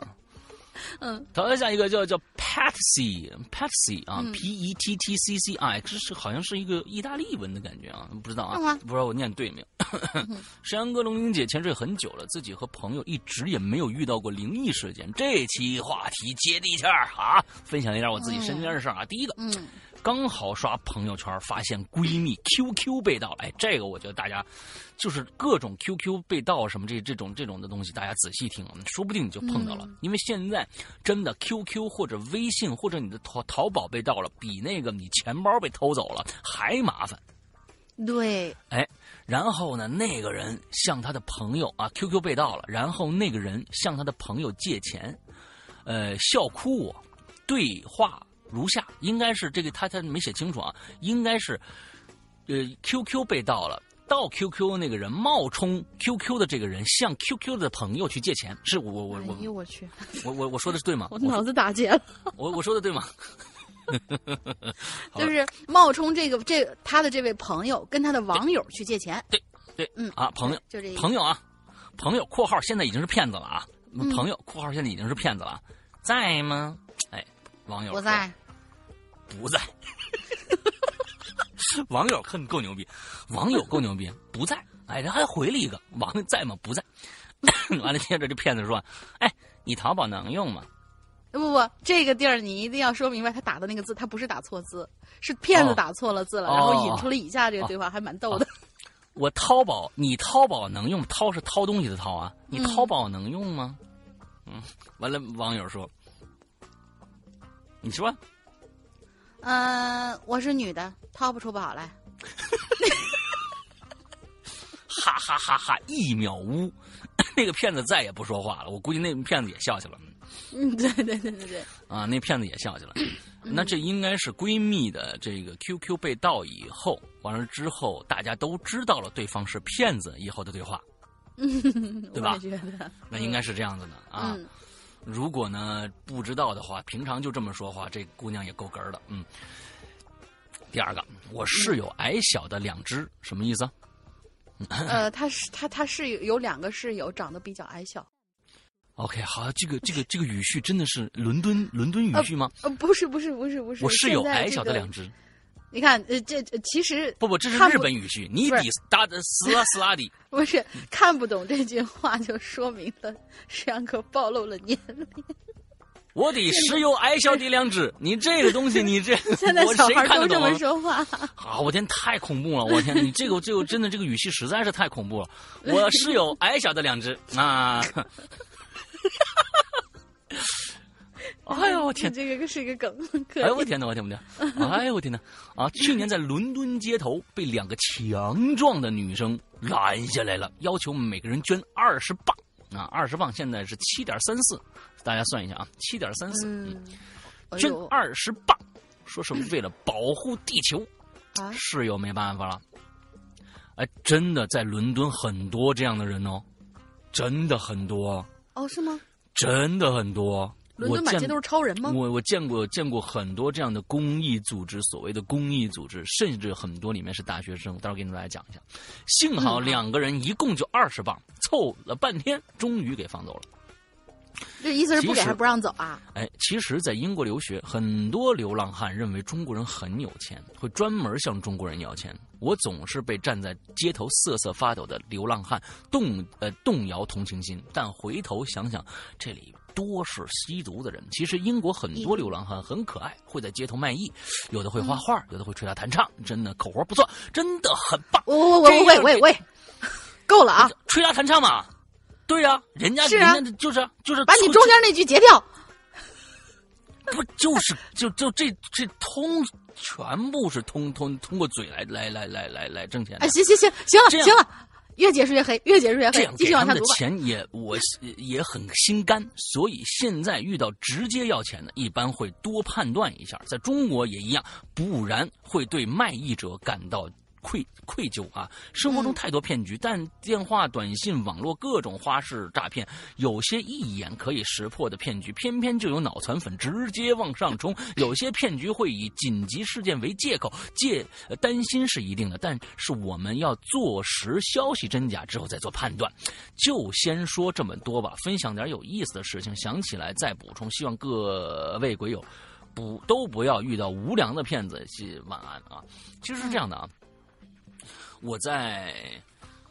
S4: 嗯，
S3: 再下一个叫叫 Patsy，Patsy 啊，P E T T C C I，这是好像是一个意大利文的感觉啊，不知道啊，不知道我念对没有？(laughs) 山羊哥、龙英姐潜水很久了，自己和朋友一直也没有遇到过灵异事件。这期话题接地气儿啊，分享一点我自己身边的事儿啊。第一个，
S4: 嗯。
S3: 刚好刷朋友圈，发现闺蜜 QQ 被盗，哎，这个我觉得大家就是各种 QQ 被盗什么这这种这种的东西，大家仔细听，说不定你就碰到了。因为现在真的 QQ 或者微信或者你的淘淘宝被盗了，比那个你钱包被偷走了还麻烦。
S4: 对，
S3: 哎，然后呢，那个人向他的朋友啊 QQ 被盗了，然后那个人向他的朋友借钱，呃，笑哭我，对话。如下，应该是这个他他没写清楚啊，应该是，呃，QQ 被盗了，盗 QQ 那个人冒充 QQ 的这个人向 QQ 的朋友去借钱，是我我我，
S4: 哎呦我去，
S3: 我我我说的是对吗？(laughs)
S4: 我脑子打结了，
S3: 我我说的对吗？(laughs)
S4: 就是冒充这个这他的这位朋友跟他的网友去借钱，
S3: 对对，
S4: 嗯
S3: 啊，朋友
S4: 就这
S3: 朋友啊，朋友（括号现在已经是骗子了啊），
S4: 嗯
S3: 朋友（括号现在已经是骗子了），在吗？哎，网友
S4: 我在，
S3: 不在。(laughs) 网友很够牛逼，网友够牛逼，不在。哎，人还回了一个网友在吗？不在。(coughs) 完了，接着这骗子说：“哎，你淘宝能用吗？”
S4: 不不，这个地儿你一定要说明白，他打的那个字，他不是打错字，是骗子
S3: 哦
S4: 打错了字了，
S3: 哦
S4: 然后引出了以下这个对话，还蛮逗的。(laughs)
S3: 我淘宝，你淘宝能用？掏是掏东西的掏啊，你淘宝能用吗？嗯，完了，网友说：“你说。”
S4: 嗯、我是女的，掏不出宝来。
S3: 哈哈哈哈！一秒呜，(laughs) 那个骗子再也不说话了。我估计那骗子也笑去了。
S4: 嗯，对对对对对，
S3: 啊，那骗子也笑去了。(clears throat) 那这应该是闺蜜的这个 QQ 被盗以后，完了之后大家都知道了对方是骗子以后的对话，(laughs) 对吧
S4: 我觉得，
S3: 那应该是这样子的啊。
S4: 嗯，
S3: 如果呢不知道的话，平常就这么说话，这姑娘也够哏儿的。嗯。第二个，我室友矮小的两只，什么意思啊？
S4: 呃，(laughs) 他是他他是有有两个室友长得比较矮小
S3: ，OK，好，这个这个这个语序真的是伦敦伦敦语序吗？
S4: 呃，不是不是不是不是，
S3: 我室友矮小的
S4: 这个
S3: 两只，
S4: 你看，呃，这这其实
S3: 不不，这是日本语序，你比达的斯拉斯拉的。
S4: 不是看不懂这句话，就说明了石阳哥暴露了年龄。
S3: 我的室友矮小的两只，你这个东西，你这 (laughs)
S4: 现在
S3: 我谁
S4: 小孩都这？么说话，
S3: 啊，我天，太恐怖了！我天，你这个这个真的这个语气实在是太恐怖了。(laughs) 我室友矮小的两只啊，哎呦我天！
S4: 这个是一个梗，可以。
S3: 哎呦我天哪！我天我天！哎呦我天哪！啊，去年在伦敦街头被两个强壮的女生拦下来了，要求每个人捐二十磅啊，二十磅现在是七点三四，大家算一下啊，七点三四，捐
S4: 呦
S3: 二十磅，说是为了保护地球。
S4: 啊，
S3: 室友没办法了。哎，真的在伦敦很多这样的人哦，真的很多，
S4: 哦，是吗？
S3: 真的很多。我见
S4: 伦敦满街都是超人吗？
S3: 我我见过见过很多这样的公益组织，所谓的公益组织，甚至很多里面是大学生。待会儿给你们来讲一下。幸好
S4: 嗯
S3: 两个人一共就二十磅，凑了半天，终于给放走了。
S4: 这意思是不给还不让走啊？
S3: 哎，其实，在英国留学，很多流浪汉认为中国人很有钱，会专门向中国人要钱。我总是被站在街头瑟瑟发抖的流浪汉动呃动摇同情心，但回头想想，这里多是吸毒的人。其实英国很多流浪汉很可爱，会在街头卖艺，有的会画画，有的会吹拉弹唱，真的口活不错，真的很棒。
S4: 我我我
S3: 这样
S4: 喂喂喂，够了啊！
S3: 吹拉弹唱嘛，对呀、人家
S4: 是啊
S3: 人家就是就是
S4: 把你中间那句截掉。
S3: 不就是就就这这通全部是通通通过嘴来来来来来来挣钱
S4: 行行行行了行了，越解释越黑，越解释越黑
S3: 这样，
S4: 继续往下读吧。
S3: 钱也我也很心甘，所以现在遇到直接要钱的，一般会多判断一下，在中国也一样，不然会对卖艺者感到。愧愧疚啊！生活中
S4: 嗯
S3: 太多骗局，但电话、短信、网络各种花式诈骗，有些一眼可以识破的骗局，偏偏就有脑残粉直接往上冲。有些骗局会以紧急事件为借口，借呃担心是一定的，但是我们要坐实消息真假之后再做判断。就先说这么多吧，分享点有意思的事情，想起来再补充。希望各位鬼友不都不要遇到无良的骗子。是晚安啊！其实是这样的啊，我在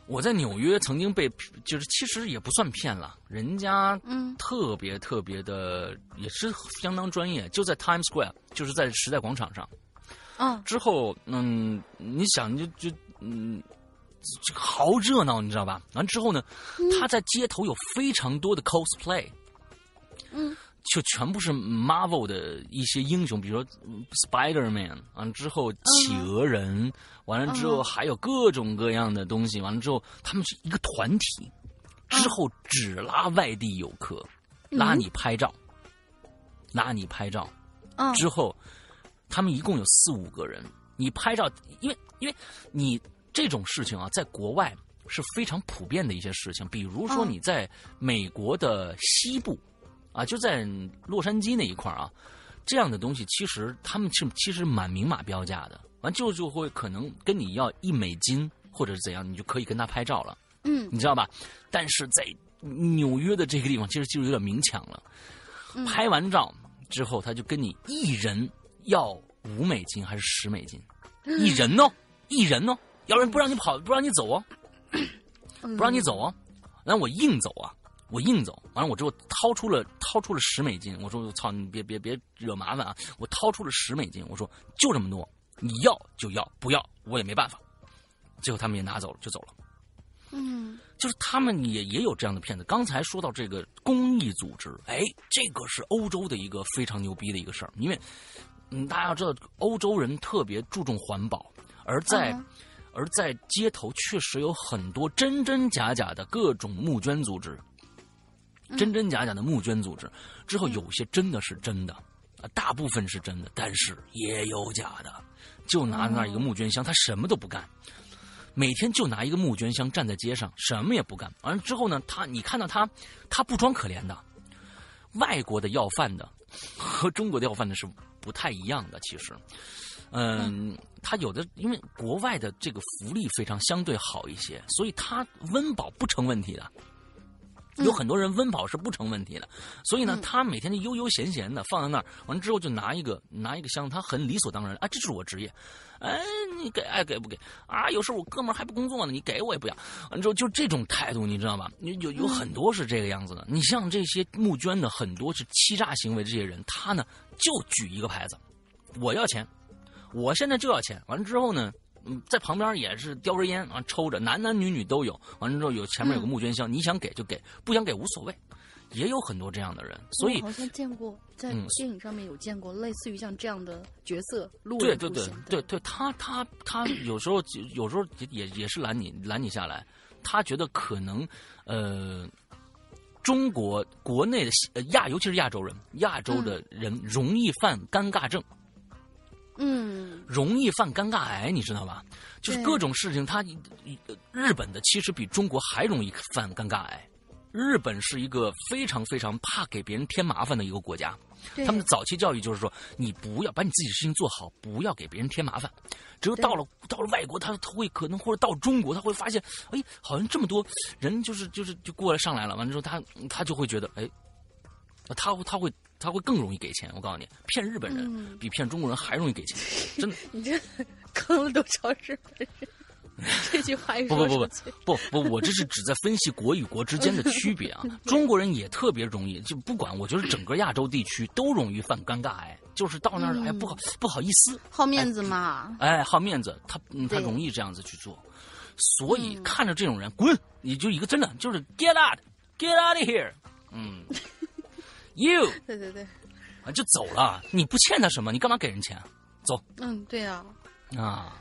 S3: 我在纽约曾经被就是其实也不算骗了，人家
S4: 嗯
S3: 特别特别的也是相当专业，就在 Times Square，就是在时代广场上。
S4: 嗯
S3: 之后，嗯，你想就就嗯，这个好热闹，你知道吧？完之后呢，他在街头有非常多的 cosplay，
S4: 嗯，
S3: 就全部是 Marvel 的一些英雄，比如说嗯 Spider Man，完了之后企鹅人，完了之后
S4: 嗯
S3: 还有各种各样的东西，完了之后他们是一个团体，之后只拉外地游客，拉你拍照，拉你拍照。
S4: 嗯，
S3: 之后他们一共有四五个人，你拍照，因为因为你这种事情啊，在国外是非常普遍的一些事情，比如说你在美国的西部啊，就在洛杉矶那一块啊，这样的东西其实他们是其实蛮明码标价的，完就就会可能跟你要一美金或者是怎样，你就可以跟他拍照了。
S4: 嗯，
S3: 你知道吧？但是在纽约的这个地方，其实就有点明抢了。拍完照之后，他就跟你一人要五美金还是十美金？(laughs) 一人哦，一人哦，要不然不让你跑，不让你走哦，不让你走哦。那我硬走啊，我硬走。完了，我之后掏出了掏出了十美金。我说：“我操，你别别别惹麻烦啊！”我掏出了十美金。我说：“就这么多，你要就要，不要我也没办法。”最后他们也拿走了，就走了。
S4: 嗯，
S3: 就是他们也也有这样的骗子。刚才说到这个公益组织，哎，这个是欧洲的一个非常牛逼的一个事儿，因为嗯，大家要知道，欧洲人特别注重环保，而在而在街头确实有很多真真假假的各种募捐组织，真真假假的募捐组织。之后有些真的是真的啊，大部分是真的，但是也有假的。就拿那一个募捐箱，他什么都不干。每天就拿一个募捐箱站在街上，什么也不干。完了之后呢，他你看到他，他不装可怜的。外国的要饭的 (laughs) 和中国的要饭的是不太一样的。其实，嗯，他有的因为国外的这个福利非常相对好一些，所以他温饱不成问题的。有很多人温饱是不成问题的，所以呢，他每天就悠悠闲闲的放在那儿，完了之后就拿一个拿一个箱，他很理所当然啊，这就是我职业，哎，你给爱给不给啊？有时候我哥们儿还不工作呢，你给我也不要。完了之后就这种态度，你知道吧？有有很多是这个样子的。你像这些募捐的，很多是欺诈行为，这些人他呢就举一个牌子，我要钱，我现在就要钱。完了之后呢？嗯，在旁边也是叼根烟啊，抽着，男男女女都有。完了之后有前面有个募捐箱，你想给就给，不想给无所谓，也有很多这样的人。所以
S4: 好像见过在电影上面有见过类似于像这样的角色，路
S3: 人对对对对对，他他他 (coughs) 有时候有时候也也是拦你拦你下来，他觉得可能呃，中国国内的亚尤其是亚洲人，亚洲的人容易犯尴尬症。
S4: 嗯，
S3: 容易犯尴尬癌，你知道吧？就是各种事情，他日本的其实比中国还容易犯尴尬癌。日本是一个非常非常怕给别人添麻烦的一个国家，他们的早期教育就是说，你不要把你自己的事情做好，不要给别人添麻烦。只有到了到了外国，他他会可能或者到中国，他会发现，哎，好像这么多人就是就是就过来上来了，完了之后他他就会觉得，哎，他他会。他会更容易给钱，我告诉你，骗日本人比骗中国人还容易给钱，(laughs) 真的。
S4: 你这坑了多少日本人？这句话
S3: 不不不不不不，我这是只在分析国与国之间的区别啊。(laughs) 中国人也特别容易，就不管我觉得整个亚洲地区都容易犯尴尬癌，就是到那儿哎不好不好意思，
S4: 好面子嘛。
S3: 哎，好面子，他他容易这样子去做，所以看着这种人滚，你就一个真的就是 get out，get out of here，嗯。(laughs) You，(laughs)
S4: 对对对，
S3: 啊，就走了。你不欠他什么，你干嘛给人钱？走。
S4: 嗯，对啊。
S3: 啊。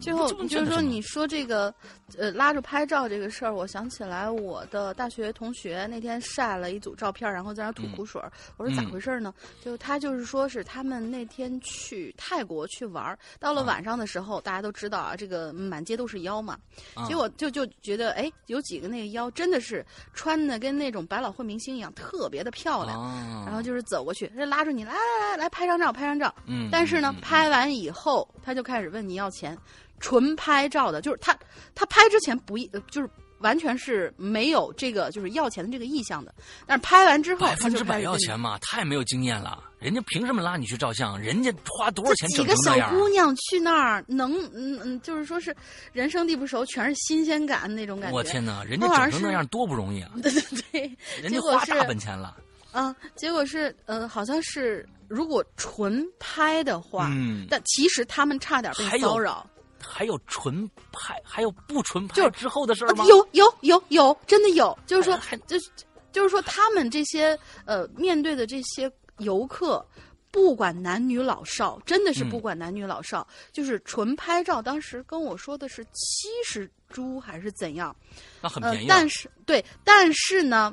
S4: 最后就是说，你说这个，呃，拉着拍照这个事儿，我想起来我的大学同学那天晒了一组照片，然后在那吐苦水。我说咋回事呢？就他就是说是他们那天去泰国去玩儿，到了晚上的时候，大家都知道啊，这个满街都是妖嘛。结果就就觉得，哎，有几个那个妖真的是穿的跟那种百老汇明星一样，特别的漂亮。然后就是走过去，他拉着你来来来来拍张照，拍张照。
S3: 嗯。
S4: 但是呢，拍完以后，他就开始问你要钱。纯拍照的，就是他，他拍之前不，就是完全是没有这个就是要钱的这个意向的。但是拍完之后，
S3: 百分之百要钱嘛？太没有经验了，人家凭什么拉你去照相？人家花多少钱整成
S4: 那样？几个小姑娘去那儿，能嗯嗯，就是说是人生地不熟，全是新鲜感那种感觉。
S3: 我天哪，人家整成那样多不容易啊！
S4: 对 (laughs) 对对，
S3: 人家花大本钱了。
S4: 嗯，结果是呃，好像是如果纯拍的话，
S3: 嗯，
S4: 但其实他们差点被骚扰。
S3: 还有纯拍，还有不纯拍之后的事吗？
S4: 有有有有，真的有。就是说，就是就是说，他们这些呃面对的这些游客，不管男女老少，真的是不管男女老少，就是纯拍照。当时跟我说的是七十株还是怎样？
S3: 那很便宜。
S4: 但是对，但是呢，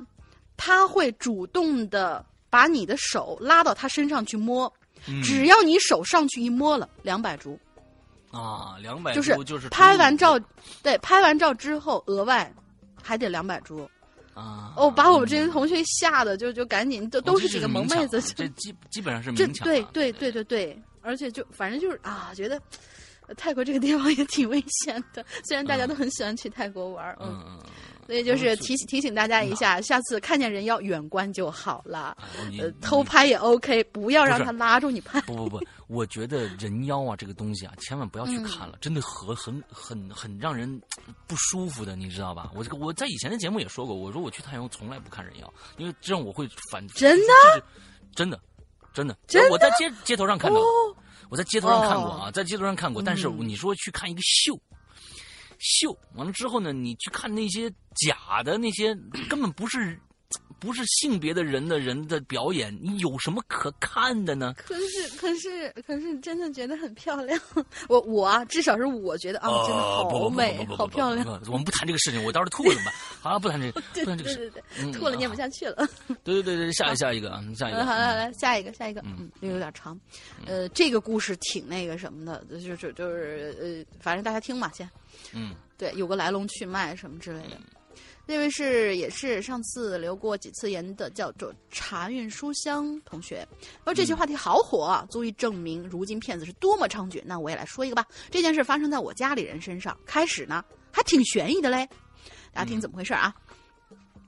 S4: 他会主动的。把你的手拉到他身上去摸，只要你手上去一摸了，两百铢。
S3: 啊，两百
S4: 就是
S3: 就是
S4: 拍完照，对，拍完照之后额外还得两百株。
S3: 啊！
S4: 哦，把我们这些同学吓得就就赶紧都都是几个萌妹子，
S3: 这基基本上是
S4: 这对对对对对，而且就反正就是啊，觉得泰国这个地方也挺危险的，虽然大家都很喜欢去泰国玩，
S3: 嗯嗯。
S4: 所以就是提醒提醒大家一下，下次看见人要远观就好了。呃，偷拍也 OK，不要让他拉住你拍。
S3: 不不不，我觉得人妖啊这个东西啊，千万不要去看了，真的很很很很让人不舒服的，你知道吧？我这个我在以前的节目也说过，我说我去太阳从来不看人妖，因为这样我会反。
S4: 真的？
S3: 真的，真的，
S4: 真的。
S3: 我在街街头上看到，我在街头上看过啊，在街头上看过，但是你说去看一个秀。秀完了之后呢，你去看那些假的那些根本不是不是性别的人的人的表演，你有什么可看的呢？
S4: 可是可是可是真的觉得很漂亮。(laughs) 我我啊，至少是我觉得啊，真的好美，好漂亮。
S3: 我们不谈这个事情，我到时候吐了怎么办？好了，不谈这个，不谈这个
S4: 事。对对对，吐了念不下去了。
S3: 对对对对，下下一个啊，下一个。
S4: 好来来，下一个下一个，嗯，又有点长。呃，这个故事挺那个什么的，就是就是呃，反正大家听嘛，先。
S3: 嗯，
S4: 对，有个来龙去脉什么之类的。那位是也是上次留过几次言的，叫做茶韵书香同学。说这期话题好火啊，足以证明如今骗子是多么猖獗。那我也来说一个吧。这件事发生在我家里人身上，开始呢还挺悬疑的嘞。大家听怎么回事啊？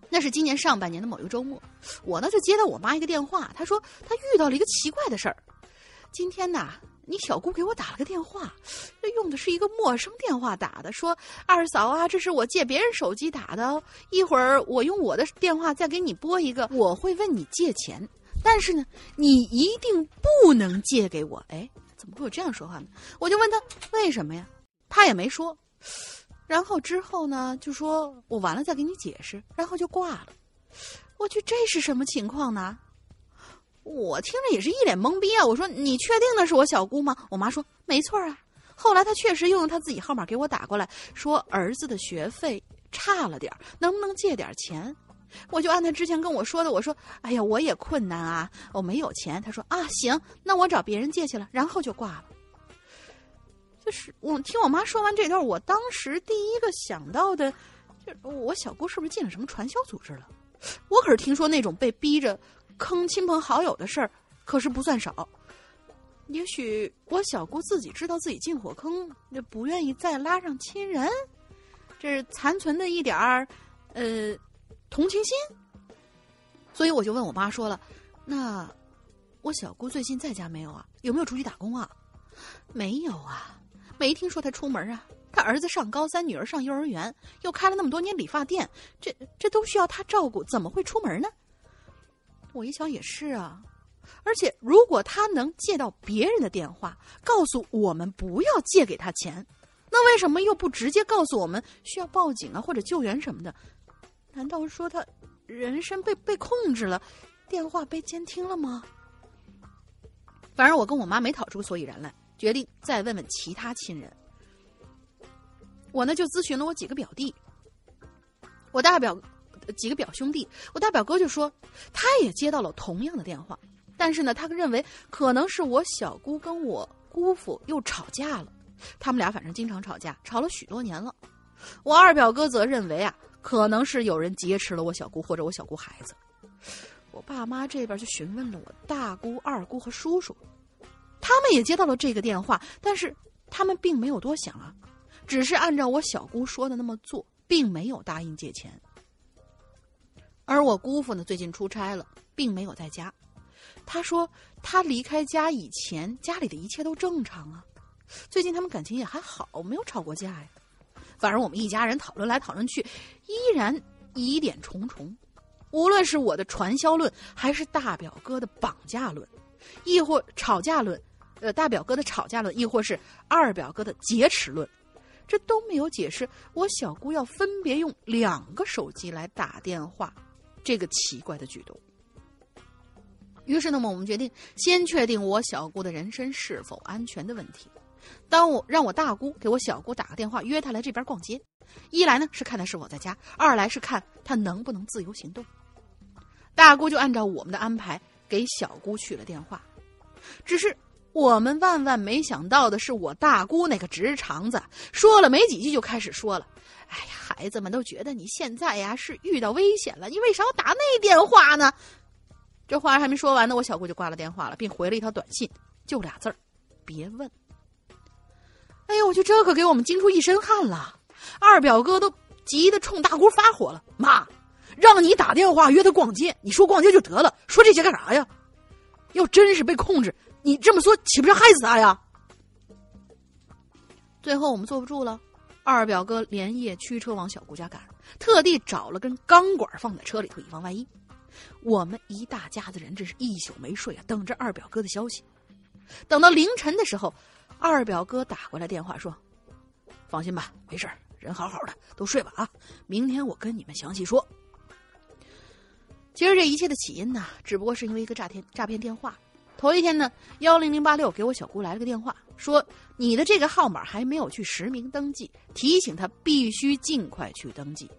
S4: 那是今年上半年的某一个周末，我呢就接到我妈一个电话，她说她遇到了一个奇怪的事儿。今天呢。你小姑给我打了个电话，这用的是一个陌生电话打的，说二嫂啊，这是我借别人手机打的，一会儿我用我的电话再给你拨一个，我会问你借钱，但是呢，你一定不能借给我。哎，怎么会有这样说话呢？我就问他为什么呀，他也没说，然后之后呢，就说我完了再给你解释，然后就挂了。我去，这是什么情况呢？我听着也是一脸懵逼啊！我说：“你确定那是我小姑吗？”我妈说：“没错啊。”后来她确实又用她自己号码给我打过来，说儿子的学费差了点能不能借点钱？我就按她之前跟我说的，我说：“哎呀，我也困难啊，我没有钱。”她说：“啊，行，那我找别人借去了。”然后就挂了。就是我听我妈说完这段，我当时第一个想到的，就是我小姑是不是进了什么传销组织了？我可是听说那种被逼着。坑亲朋好友的事儿，可是不算少。也许我小姑自己知道自己进火坑，就不愿意再拉上亲人，这是残存的一点儿，呃，同情心。所以我就问我妈说了：“那我小姑最近在家没有啊？有没有出去打工啊？”没有啊，没听说她出门啊。她儿子上高三，女儿上幼儿园，又开了那么多年理发店，这这都需要她照顾，怎么会出门呢？我一想也是啊，而且如果他能借到别人的电话，告诉我们不要借给他钱，那为什么又不直接告诉我们需要报警啊或者救援什么的？难道说他人身被被控制了，(laughs) 电话被监听了吗？反正我跟我妈没讨出个所以然来，决定再问问其他亲人。我呢就咨询了我几个表弟，我大表。几个表兄弟，我大表哥就说，他也接到了同样的电话，但是呢，他认为可能是我小姑跟我姑父又吵架了，他们俩反正经常吵架，吵了许多年了。我二表哥则认为啊，可能是有人劫持了我小姑或者我小姑孩子。我爸妈这边就询问了我大姑、二姑和叔叔，他们也接到了这个电话，但是他们并没有多想啊，只是按照我小姑说的那么做，并没有答应借钱。而我姑父呢，最近出差了，并没有在家。他说他离开家以前，家里的一切都正常啊。最近他们感情也还好，没有吵过架呀。反正我们一家人讨论来讨论去，依然疑点重重。无论是我的传销论，还是大表哥的绑架论，亦或吵架论，呃，大表哥的吵架论，亦或是二表哥的劫持论，这都没有解释我小姑要分别用两个手机来打电话。这个奇怪的举动，于是，那么我们决定先确定我小姑的人身是否安全的问题。当我让我大姑给我小姑打个电话，约她来这边逛街，一来呢是看她是否在家，二来是看她能不能自由行动。大姑就按照我们的安排给小姑去了电话。只是我们万万没想到的是，我大姑那个直肠子说了没几句就开始说了：“哎呀，孩子们都觉得你现在呀是遇到危险了，你为啥要打那电话呢？”这话还没说完呢，我小姑就挂了电话了，并回了一条短信，就俩字儿：“别问。”哎呦，我去，这可给我们惊出一身汗了。二表哥都急得冲大姑发火了：“妈，让你打电话约他逛街，你说逛街就得了，说这些干啥呀？要真是被控制，你这么说岂不是害死他呀？”最后我们坐不住了，二表哥连夜驱车往小姑家赶，特地找了根钢管放在车里头，以防万一。我们一大家子人真是一宿没睡啊，等着二表哥的消息。等到凌晨的时候。二表哥打过来电话说：“放心吧，没事人好好的，都睡吧啊！明天我跟你们详细说。”其实这一切的起因呢，只不过是因为一个诈骗诈骗电话。头一天呢，幺零零八六给我小姑来了个电话，说你的这个号码还没有去实名登记，提醒他必须尽快去登记。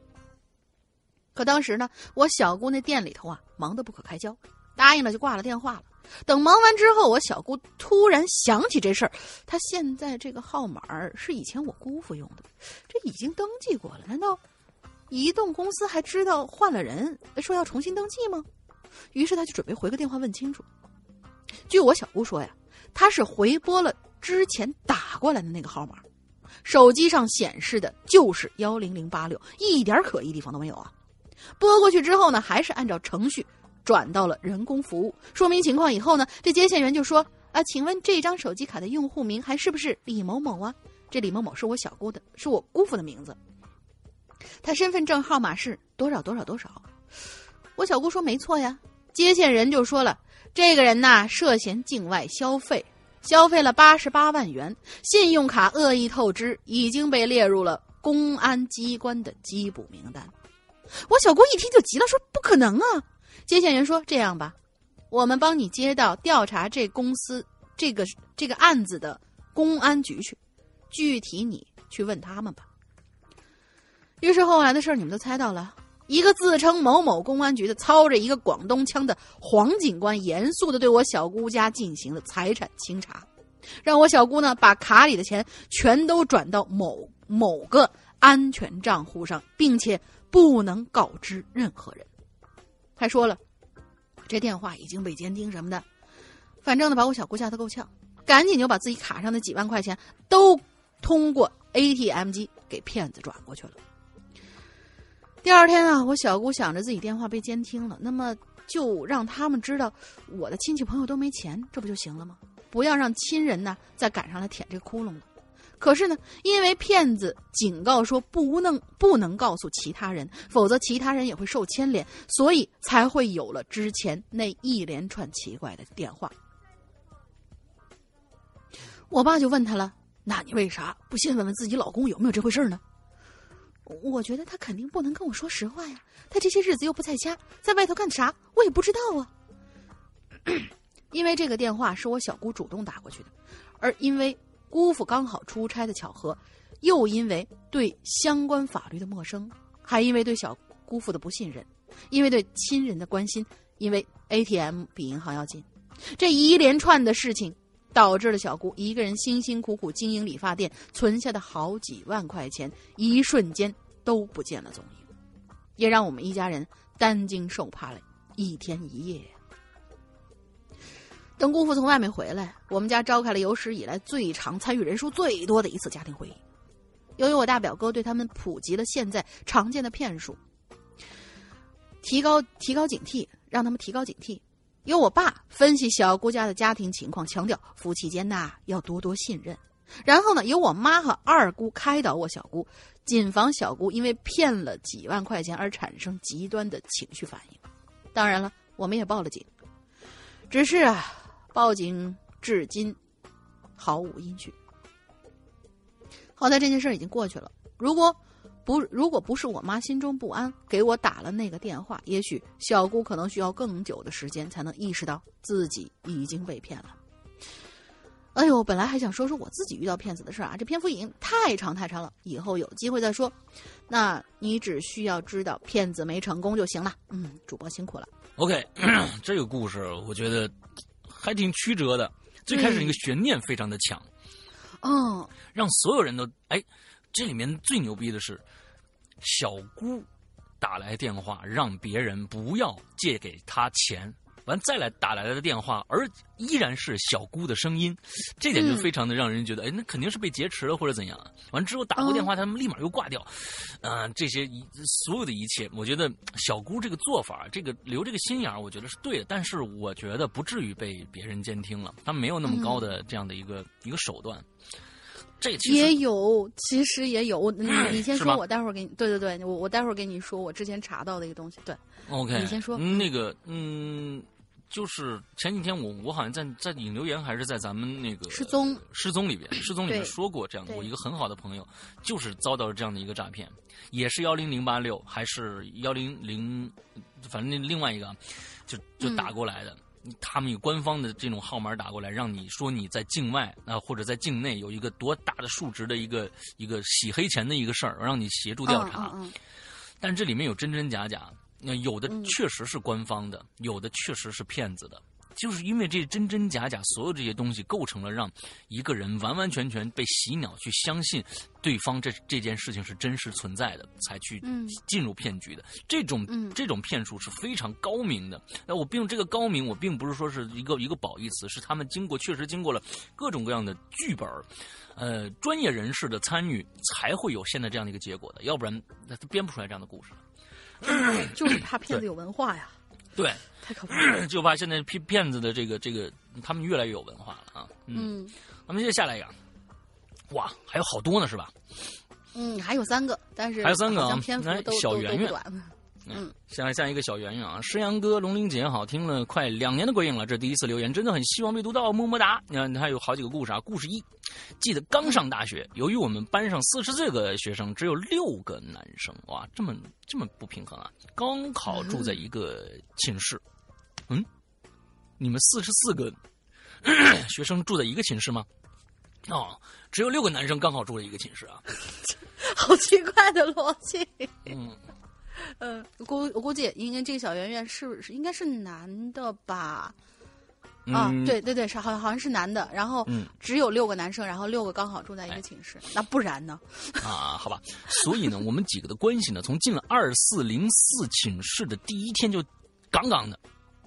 S4: 可当时呢，我小姑那店里头啊，忙得不可开交，答应了就挂了电话了。等忙完之后，我小姑突然想起这事儿，她现在这个号码是以前我姑父用的，这已经登记过了，难道移动公司还知道换了人，说要重新登记吗？于是她就准备回个电话问清楚。据我小姑说呀，她是回拨了之前打过来的那个号码，手机上显示的就是幺零零八六，一点可疑地方都没有啊。拨过去之后呢，还是按照程序。转到了人工服务，说明情况以后呢，这接线员就说：“啊，请问这张手机卡的用户名还是不是李某某啊？这李某某是我小姑的，是我姑父的名字。他身份证号码是多少多少多少？”我小姑说：“没错呀。”接线人就说了：“这个人呐，涉嫌境外消费，消费了八十八万元，信用卡恶意透支，已经被列入了公安机关的缉捕名单。”我小姑一听就急了，说：“不可能啊！”接线员说：“这样吧，我们帮你接到调查这公司这个这个案子的公安局去，具体你去问他们吧。”于是后来的事儿你们都猜到了，一个自称某某公安局的，操着一个广东腔的黄警官，严肃的对我小姑家进行了财产清查，让我小姑呢把卡里的钱全都转到某某个安全账户上，并且不能告知任何人。还说了，这电话已经被监听什么的，反正呢把我小姑吓得够呛，赶紧就把自己卡上的几万块钱都通过 ATM 机给骗子转过去了。第二天啊，我小姑想着自己电话被监听了，那么就让他们知道我的亲戚朋友都没钱，这不就行了吗？不要让亲人呢再赶上来舔这个窟窿了。可是呢，因为骗子警告说不能不能告诉其他人，否则其他人也会受牵连，所以才会有了之前那一连串奇怪的电话。我爸就问他了：“那你为啥不先问问自己老公有没有这回事呢？”我觉得他肯定不能跟我说实话呀，他这些日子又不在家，在外头干啥，我也不知道啊。(clears throat) 因为这个电话是我小姑主动打过去的，而因为。姑父刚好出差的巧合，又因为对相关法律的陌生，还因为对小姑父的不信任，因为对亲人的关心，因为 ATM 比银行要近，这一连串的事情，导致了小姑一个人辛辛苦苦经营理发店存下的好几万块钱，一瞬间都不见了踪影，也让我们一家人担惊受怕了一天一夜。等姑父从外面回来，我们家召开了有史以来最长、参与人数最多的一次家庭会议。由于我大表哥对他们普及了现在常见的骗术，提高提高警惕，让他们提高警惕。由我爸分析小姑家的家庭情况，强调夫妻间呐要多多信任。然后呢，由我妈和二姑开导我小姑，谨防小姑因为骗了几万块钱而产生极端的情绪反应。当然了，我们也报了警，只是啊。报警至今毫无音讯。好在这件事已经过去了。如果不如果不是我妈心中不安，给我打了那个电话，也许小姑可能需要更久的时间才能意识到自己已经被骗了。哎呦，本来还想说说我自己遇到骗子的事儿啊，这篇幅已经太长太长了，以后有机会再说。那你只需要知道骗子没成功就行了。嗯，主播辛苦了。
S3: OK，(clears throat) 这个故事我觉得还挺曲折的。最开始那个悬念非常的强，
S4: 嗯，
S3: 让所有人都哎，这里面最牛逼的是小姑打来电话，让别人不要借给他钱。完再来打来的电话，而依然是小姑的声音，这点就非常的让人觉得，哎，那肯定是被劫持了或者怎样。完之后打过电话，他们立马又挂掉，嗯，这些一所有的一切，我觉得小姑这个做法，这个留这个心眼儿，我觉得是对的。但是我觉得不至于被别人监听了，他没有那么高的这样的一个一个手段。这
S4: 也有，其实也有。你你先说，我待会儿给你。对对对，我我待会儿给你说，我之前查到的一个东西。对
S3: ，OK，
S4: 你先说。
S3: 那个，嗯，就是前几天我我好像在在引留言，还是在咱们那个
S4: 失踪
S3: 失踪里边，失踪里面说过这样的。我一个很好的朋友，就是遭到了这样的一个诈骗，也是幺零零八六，还是幺零零，反正那另外一个，就就打过来的。他们有官方的这种号码打过来，让你说你在境外啊，或者在境内有一个多大的数值的一个一个洗黑钱的一个事儿，让你协助调查。但这里面有真真假假，那有的确实是官方的，有的确实是骗子的。就是因为这真真假假，所有这些东西构成了让一个人完完全全被洗脑，去相信对方这这件事情是真实存在的，才去进入骗局的。这种这种骗术是非常高明的。那我并这个高明，我并不是说是一个一个褒义词，是他们经过确实经过了各种各样的剧本，呃，专业人士的参与，才会有现在这样的一个结果的。要不然他编不出来这样的故事。
S4: 就是怕骗子有文化呀。
S3: 对。
S4: 太可怕！(clears throat)
S3: 就怕现在骗骗子的这个这个，他们越来越有文化了啊。嗯，那么接下来一个，哇，还有好多呢，是吧？
S4: 嗯，还有三个，但是
S3: 还有三个啊，
S4: 篇幅都
S3: 小圆圆。
S4: 嗯，
S3: 像像一个小圆圆啊，诗阳哥、龙玲姐，好听了快两年的鬼影了，这第一次留言，真的很希望被读到，么么哒。你看，他有好几个故事啊。故事一，记得刚上大学，由于我们班上四十四个学生，只有六个男生，哇，这么这么不平衡啊！刚好住在一个寝室，嗯，你们四十四个 (clears throat) 学生住在一个寝室吗？哦，只有六个男生刚好住在一个寝室啊，(laughs)
S4: 好奇怪的逻辑。嗯。嗯，估我估计应该这个小圆圆是是应该是男的吧？啊，对对对，是好好像是男的。然后只有六个男生，然后六个刚好住在一个寝室，那不然呢？(laughs)
S3: 啊，好吧。所以呢，我们几个的关系呢，从进了二四零四寝室的第一天就杠杠的。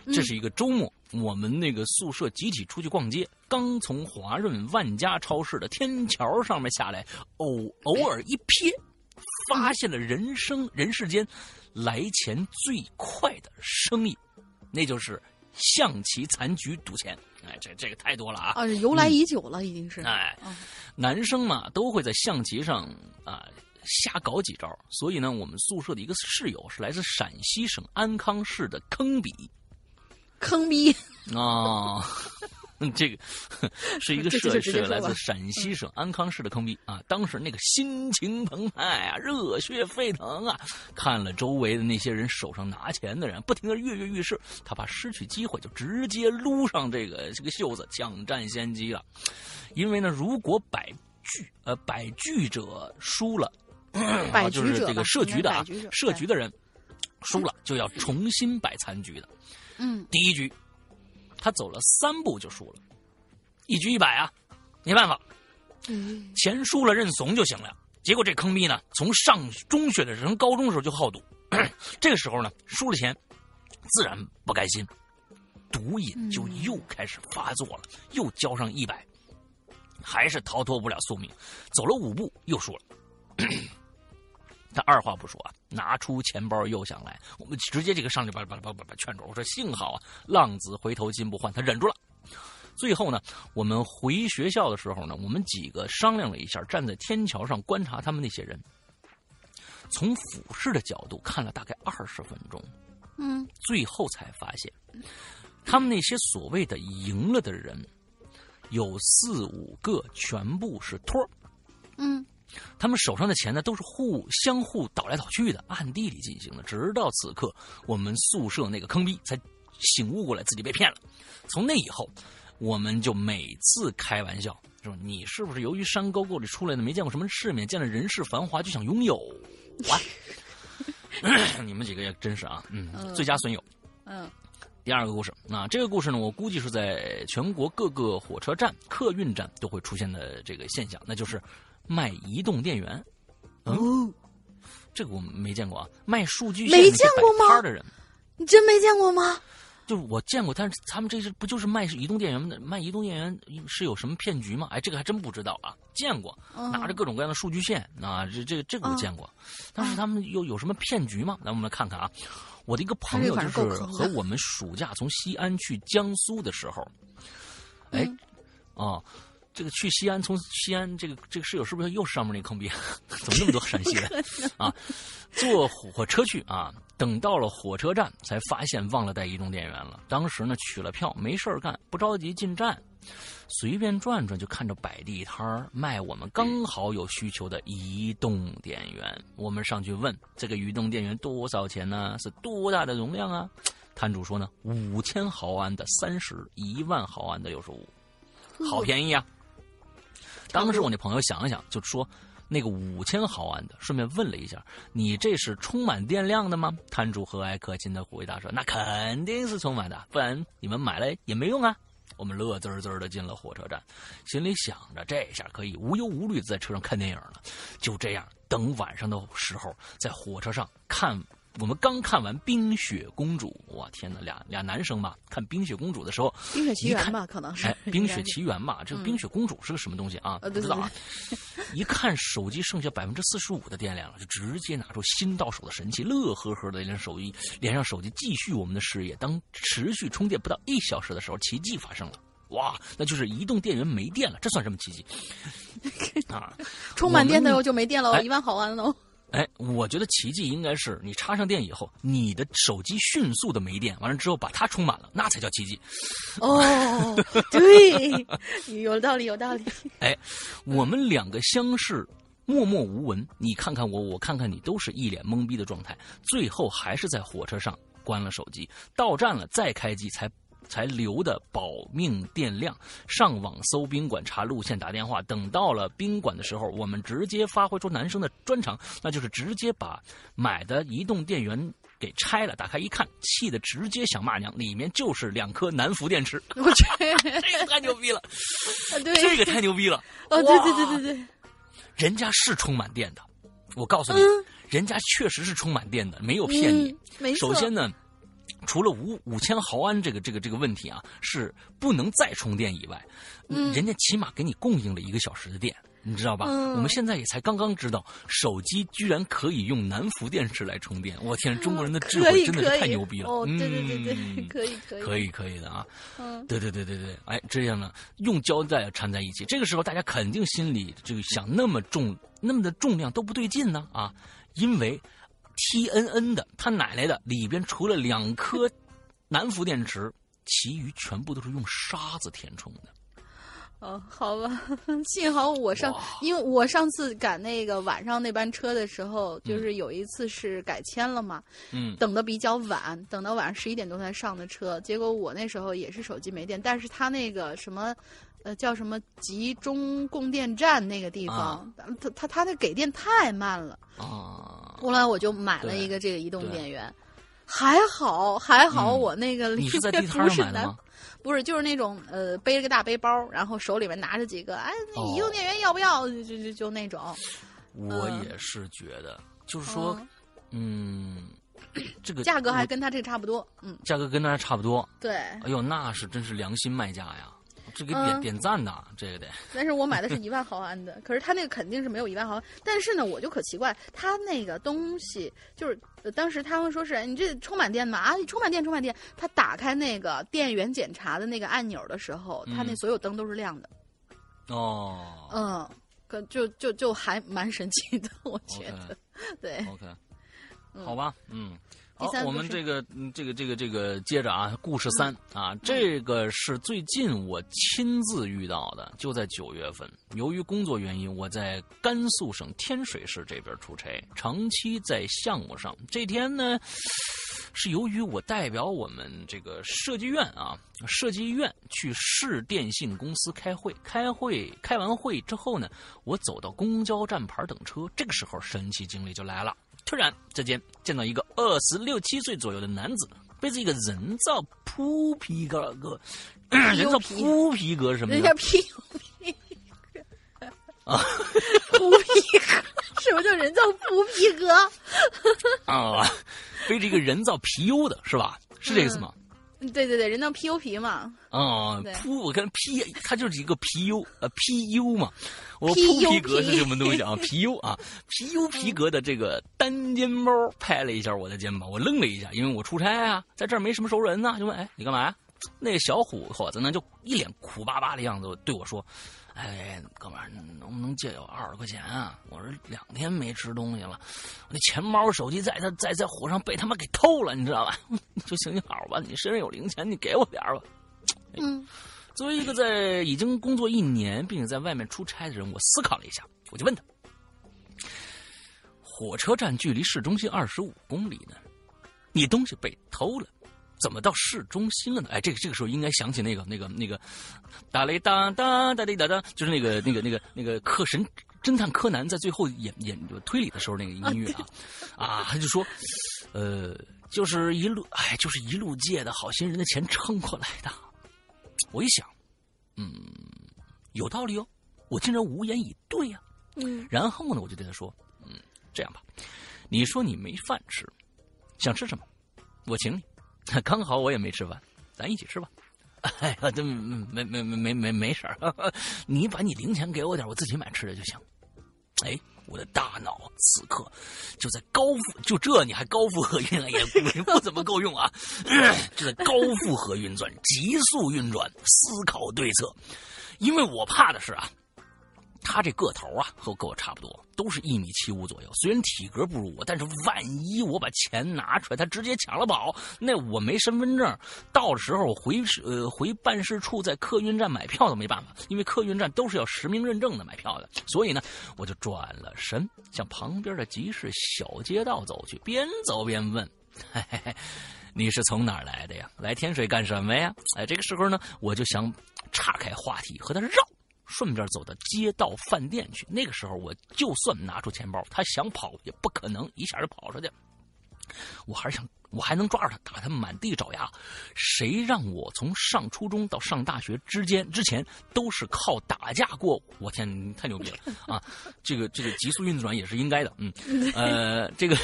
S3: 这是一个周末，我们那个宿舍集体出去逛街，刚从华润万家超市的天桥上面下来，偶偶尔一瞥。发现了人生人世间来钱最快的生意，那就是象棋残局赌钱。哎，这这个太多了啊！
S4: 啊，由来已久了，已经是。
S3: 哎，男生嘛都会在象棋上啊瞎搞几招，所以呢，我们宿舍的一个室友是来自陕西省安康市的坑比，
S4: 坑逼
S3: 啊。这个是一个 (laughs) 社是来自陕西省安康市的坑逼啊！当时那个心情澎湃啊，热血沸腾啊！看了周围的那些人手上拿钱的人，不停的跃跃欲试，他怕失去机会，就直接撸上这个这个袖子，抢占先机了。因为呢，如果摆局呃百局者输了，就是这个设局的啊，设局的人输了就要重新摆残局的。
S4: 嗯，
S3: 第一局。他走了三步就输了，一局一百啊，没办法，钱输了认怂就行了。结果这坑逼呢，从上中学的人高中的时候就好赌，(clears throat) 这个时候呢输了钱，自然不甘心，毒瘾就又开始发作了，又交上一百，还是逃脱不了宿命，走了五步又输了。(clears throat) 他二话不说啊，拿出钱包又想来，我们直接这个上去把把把把把劝住。我说幸好啊，浪子回头金不换，他忍住了。最后呢，我们回学校的时候呢，我们几个商量了一下，站在天桥上观察他们那些人，从俯视的角度看了大概二十分钟，
S4: 嗯，
S3: 最后才发现，他们那些所谓的赢了的人，有四五个全部是托儿，
S4: 嗯。
S3: 他们手上的钱呢，都是互相互倒来倒去的，暗地里进行的。直到此刻，我们宿舍那个坑逼才醒悟过来，自己被骗了。从那以后，我们就每次开玩笑说：“你是不是由于山沟沟里出来的，没见过什么世面，见了人世繁华就想拥有哇？” (coughs) 你们几个也真是啊，嗯，最佳损友。
S4: 嗯。
S3: 第二个故事，那这个故事呢，我估计是在全国各个火车站、客运站都会出现的这个现象，那就是卖移动电源。哦，这个我没见过啊，卖数据线
S4: 没见过吗？
S3: 的人，
S4: 你真没见过吗？
S3: 就是我见过，但是他们这是不就是卖移动电源的？卖移动电源是有什么骗局吗？哎，这个还真不知道啊。见过，拿着各种各样的数据线啊，这这这个我见过，但是他们又有什么骗局吗？来，我们来看看啊。我的一个朋友就是和我们暑假从西安去江苏的时候，哎，哦，这个去西安从西安这个这个室友是不是又是上面那坑逼？(laughs) 怎么那么多陕西人 (laughs) 啊？坐火车去啊，等到了火车站才发现忘了带移动电源了。当时呢取了票，没事干，不着急进站。随便转转，就看着摆地摊儿卖我们刚好有需求的移动电源。我们上去问这个移动电源多少钱呢？是多大的容量啊？摊主说呢，五千毫安的三十，一万毫安的六十五，好便宜啊！当时我那朋友想了想，就说那个五千毫安的，顺便问了一下，你这是充满电量的吗？摊主和蔼可亲的回答说，那肯定是充满的，不然你们买了也没用啊。我们乐滋滋的进了火车站，心里想着这下可以无忧无虑在车上看电影了。就这样，等晚上的时候，在火车上看。我们刚看完《冰雪公主》，哇天哪，俩俩男生嘛，看《冰雪公主》的时候，《
S4: 冰雪奇缘》吧，可能是。
S3: 哎，(laughs)《冰雪奇缘》嘛，这个《冰雪公主》是个什么东西啊？不知道啊。(laughs) 一看手机剩下百分之四十五的电量了，就直接拿出新到手的神器，乐呵呵的连手机连上手机，继续我们的事业。当持续充电不到一小时的时候，奇迹发生了，哇，那就是移动电源没电了，这算什么奇迹？(laughs) 啊，
S4: 充满电的时候就没电了，一万毫安喽。
S3: 哎，我觉得奇迹应该是你插上电以后，你的手机迅速的没电，完了之后把它充满了，那才叫奇迹。
S4: 哦，(laughs) 对，有道理，有道理。
S3: 哎，我们两个相视，默默无闻，你看看我，我看看你，都是一脸懵逼的状态。最后还是在火车上关了手机，到站了再开机才。才留的保命电量，上网搜宾馆，查路线，打电话。等到了宾馆的时候，我们直接发挥出男生的专长，那就是直接把买的移动电源给拆了，打开一看，气的直接想骂娘，里面就是两颗南孚电池。(laughs)
S4: 我去，
S3: 这个太牛逼了！
S4: 对，
S3: 这个太牛逼了！
S4: 哦，对对对对对，
S3: 人家是充满电的，我告诉你，人家确实是充满电的，没有骗你。首先呢。除了五五千毫安这个这个这个问题啊，是不能再充电以外，人家起码给你供应了一个小时的电，你知道吧？我们现在也才刚刚知道，手机居然可以用南孚电池来充电。我天，中国人的智慧真的是太牛逼了！
S4: 哦，对对对对，可以 (laughs) 可以
S3: 可以可以的啊！嗯，对对对对对，哎，这样呢，用胶带缠在一起，这个时候大家肯定心里就想，那么重那么的重量都不对劲呢啊，因为。T N N 的，他奶奶的，里边除了两颗南孚电池，其余全部都是用沙子填充的。
S4: 哦，好吧，(laughs) 幸好我上，因为我上次赶那个晚上那班车的时候，就是有一次是改签了嘛，
S3: 嗯，
S4: 等的比较晚，等到晚上十一点多才上的车，结果我那时候也是手机没电，但是他那个什么，呃，叫什么集中供电站那个地方，他他他那给电太慢了。
S3: 啊。
S4: 后来我就买了一个这个移动电源，还好还好，我那个
S3: 你是在地摊上买的吗？(laughs)
S4: 不是，就是那种呃，背着个大背包，然后手里面拿着几个，哎，移动电源要不要？就就就那种。
S3: 我也是觉得，就是说，嗯，这个
S4: 价格还跟他这个差不多，嗯，
S3: 价格跟他差不多。
S4: 对。
S3: 哎呦，那是真是良心卖家呀。这给点点赞呐，这个得。
S4: 但是我买的是 (laughs) 一万毫安的，可是他那个肯定是没有一万毫安。但是呢，我就可奇怪，他那个东西就是，当时他们说是你这充满电吗？啊，充满电，充满电。他打开那个电源检查的那个按钮的时候，他那所有灯都是亮的。
S3: 哦。
S4: 嗯，可就就就还蛮神奇的，我觉得。对。
S3: OK。好吧，嗯。好，我们这个，这个，这个，这个，接着啊，故事三啊，这个是最近我亲自遇到的，就在九月份。由于工作原因，我在甘肃省天水市这边出差，长期在项目上。这天呢，(sighs) 是由于我代表我们这个设计院啊，设计院去市电信公司开会，开会开完会之后呢，我走到公交站牌等车，这个时候神奇经历就来了。突然之间见到一个二十六七岁左右的男子，背着一个人造铺皮革，(laughs) 人造铺皮革什么的，
S4: 人家皮皮革
S3: 啊，
S4: 铺皮革，(laughs) 什么叫人造铺皮革？(laughs)
S3: 啊，背着一个人造皮优的是吧？是这个意思吗？
S4: 对对对，人叫 PU 皮嘛。
S3: 啊，铺我看 P，它就是一个 PU 呃 PU 嘛。我扑皮革是什么东西啊？？(laughs) PU 啊，P U 皮革的这个单肩包拍了一下我的肩膀，我愣了一下，因为我出差啊，在这儿没什么熟人呢，就问：“哎，你干嘛呀？”那小虎伙子呢，就一脸苦巴巴的样子对我说。哎，哥们儿，能不能借我二十块钱啊？我这两天没吃东西了，我那钱包、手机在他在在火上被他妈给偷了，你知道吧？(laughs) 就行行好吧，你身上有零钱，你给我点吧。
S4: 嗯，
S3: 作为一个在已经工作一年并且在外面出差的人，我思考了一下，我就问他：火车站距离市中心二十五公里呢，你东西被偷了？怎么到市中心了呢？哎，这个这个时候应该想起那个那个那个，哒嘞哒哒哒嘞哒哒，就是那个那个那个那个柯神侦探柯南在最后演演推理的时候那个音乐啊，啊，他就说，呃，就是一路哎，就是一路借的好心人的钱撑过来的。我一想，嗯，有道理哦，我竟然无言以对呀。
S4: 嗯，
S3: 然后呢，我就对他说，嗯，这样吧，你说你没饭吃，想吃什么，我请你。(laughs) 刚好我也没吃饭，咱一起吃吧。(laughs) 哎呀，这没没没没没没事儿，(laughs) 你把你零钱给我点，我自己买吃的就行。哎，我的大脑此刻就在高负，就这你还高负荷运啊？也不怎么够用啊！就在高负荷运转、急速运转、思考对策，因为我怕的是啊。他这个头啊，和跟我差不多，都是一米七五左右。虽然体格不如我，但是万一我把钱拿出来，他直接抢了宝，那我没身份证，到时候我回呃回办事处，在客运站买票都没办法，因为客运站都是要实名认证的买票的。所以呢，我就转了身，向旁边的集市小街道走去，边走边问：“嘿嘿嘿，你是从哪儿来的呀？来天水干什么呀？”哎，这个时候呢，我就想岔开话题和他绕。顺便走到街道饭店去。那个时候，我就算拿出钱包，他想跑也不可能一下就跑出去。我还是想，我还能抓住他，打他满地找牙。谁让我从上初中到上大学之间之前都是靠打架过？我天，太牛逼了啊！这个这个急速运转也是应该的。嗯，呃，这个。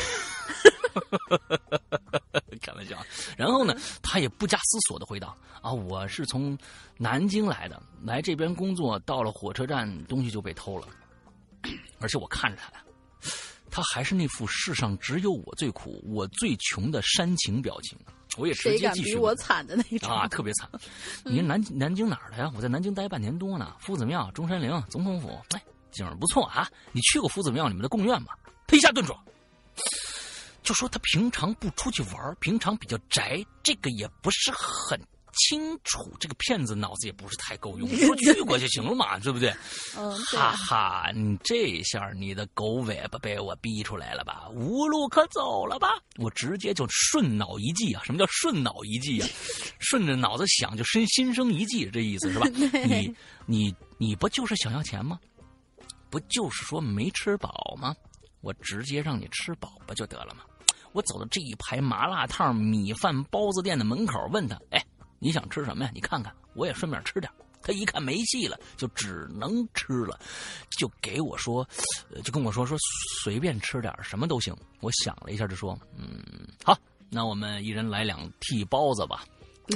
S3: (laughs) 开玩笑，然后呢，他也不加思索的回答：“啊，我是从南京来的，来这边工作，到了火车站，东西就被偷了。(clears throat) 而且我看着他呀，他还是那副世上只有我最苦，我最穷的煽情表情。我也直接继续，
S4: 比我惨的那种
S3: 啊，特别惨。你南南京哪儿的呀？我在南京待半年多呢，夫子庙、中山陵、总统府，哎，景儿不错啊。你去过夫子庙里面的贡院吗？他一下顿住。”就说他平常不出去玩，平常比较宅，这个也不是很清楚。这个骗子脑子也不是太够用，(laughs) 说去过就行了嘛，对不对？(laughs)
S4: 嗯，
S3: 哈哈，你这下你的狗尾巴被我逼出来了吧？无路可走了吧？我直接就顺脑一记啊！什么叫顺脑一记啊？(laughs) 顺着脑子想就生心生一计，这意思是吧？你你你不就是想要钱吗？不就是说没吃饱吗？我直接让你吃饱不就得了吗？我走到这一排麻辣烫、米饭、包子店的门口，问他：“哎，你想吃什么呀？你看看，我也顺便吃点。”他一看没戏了，就只能吃了，就给我说，就跟我说说随便吃点，什么都行。我想了一下，就说：“嗯，好，那我们一人来两屉包子吧。”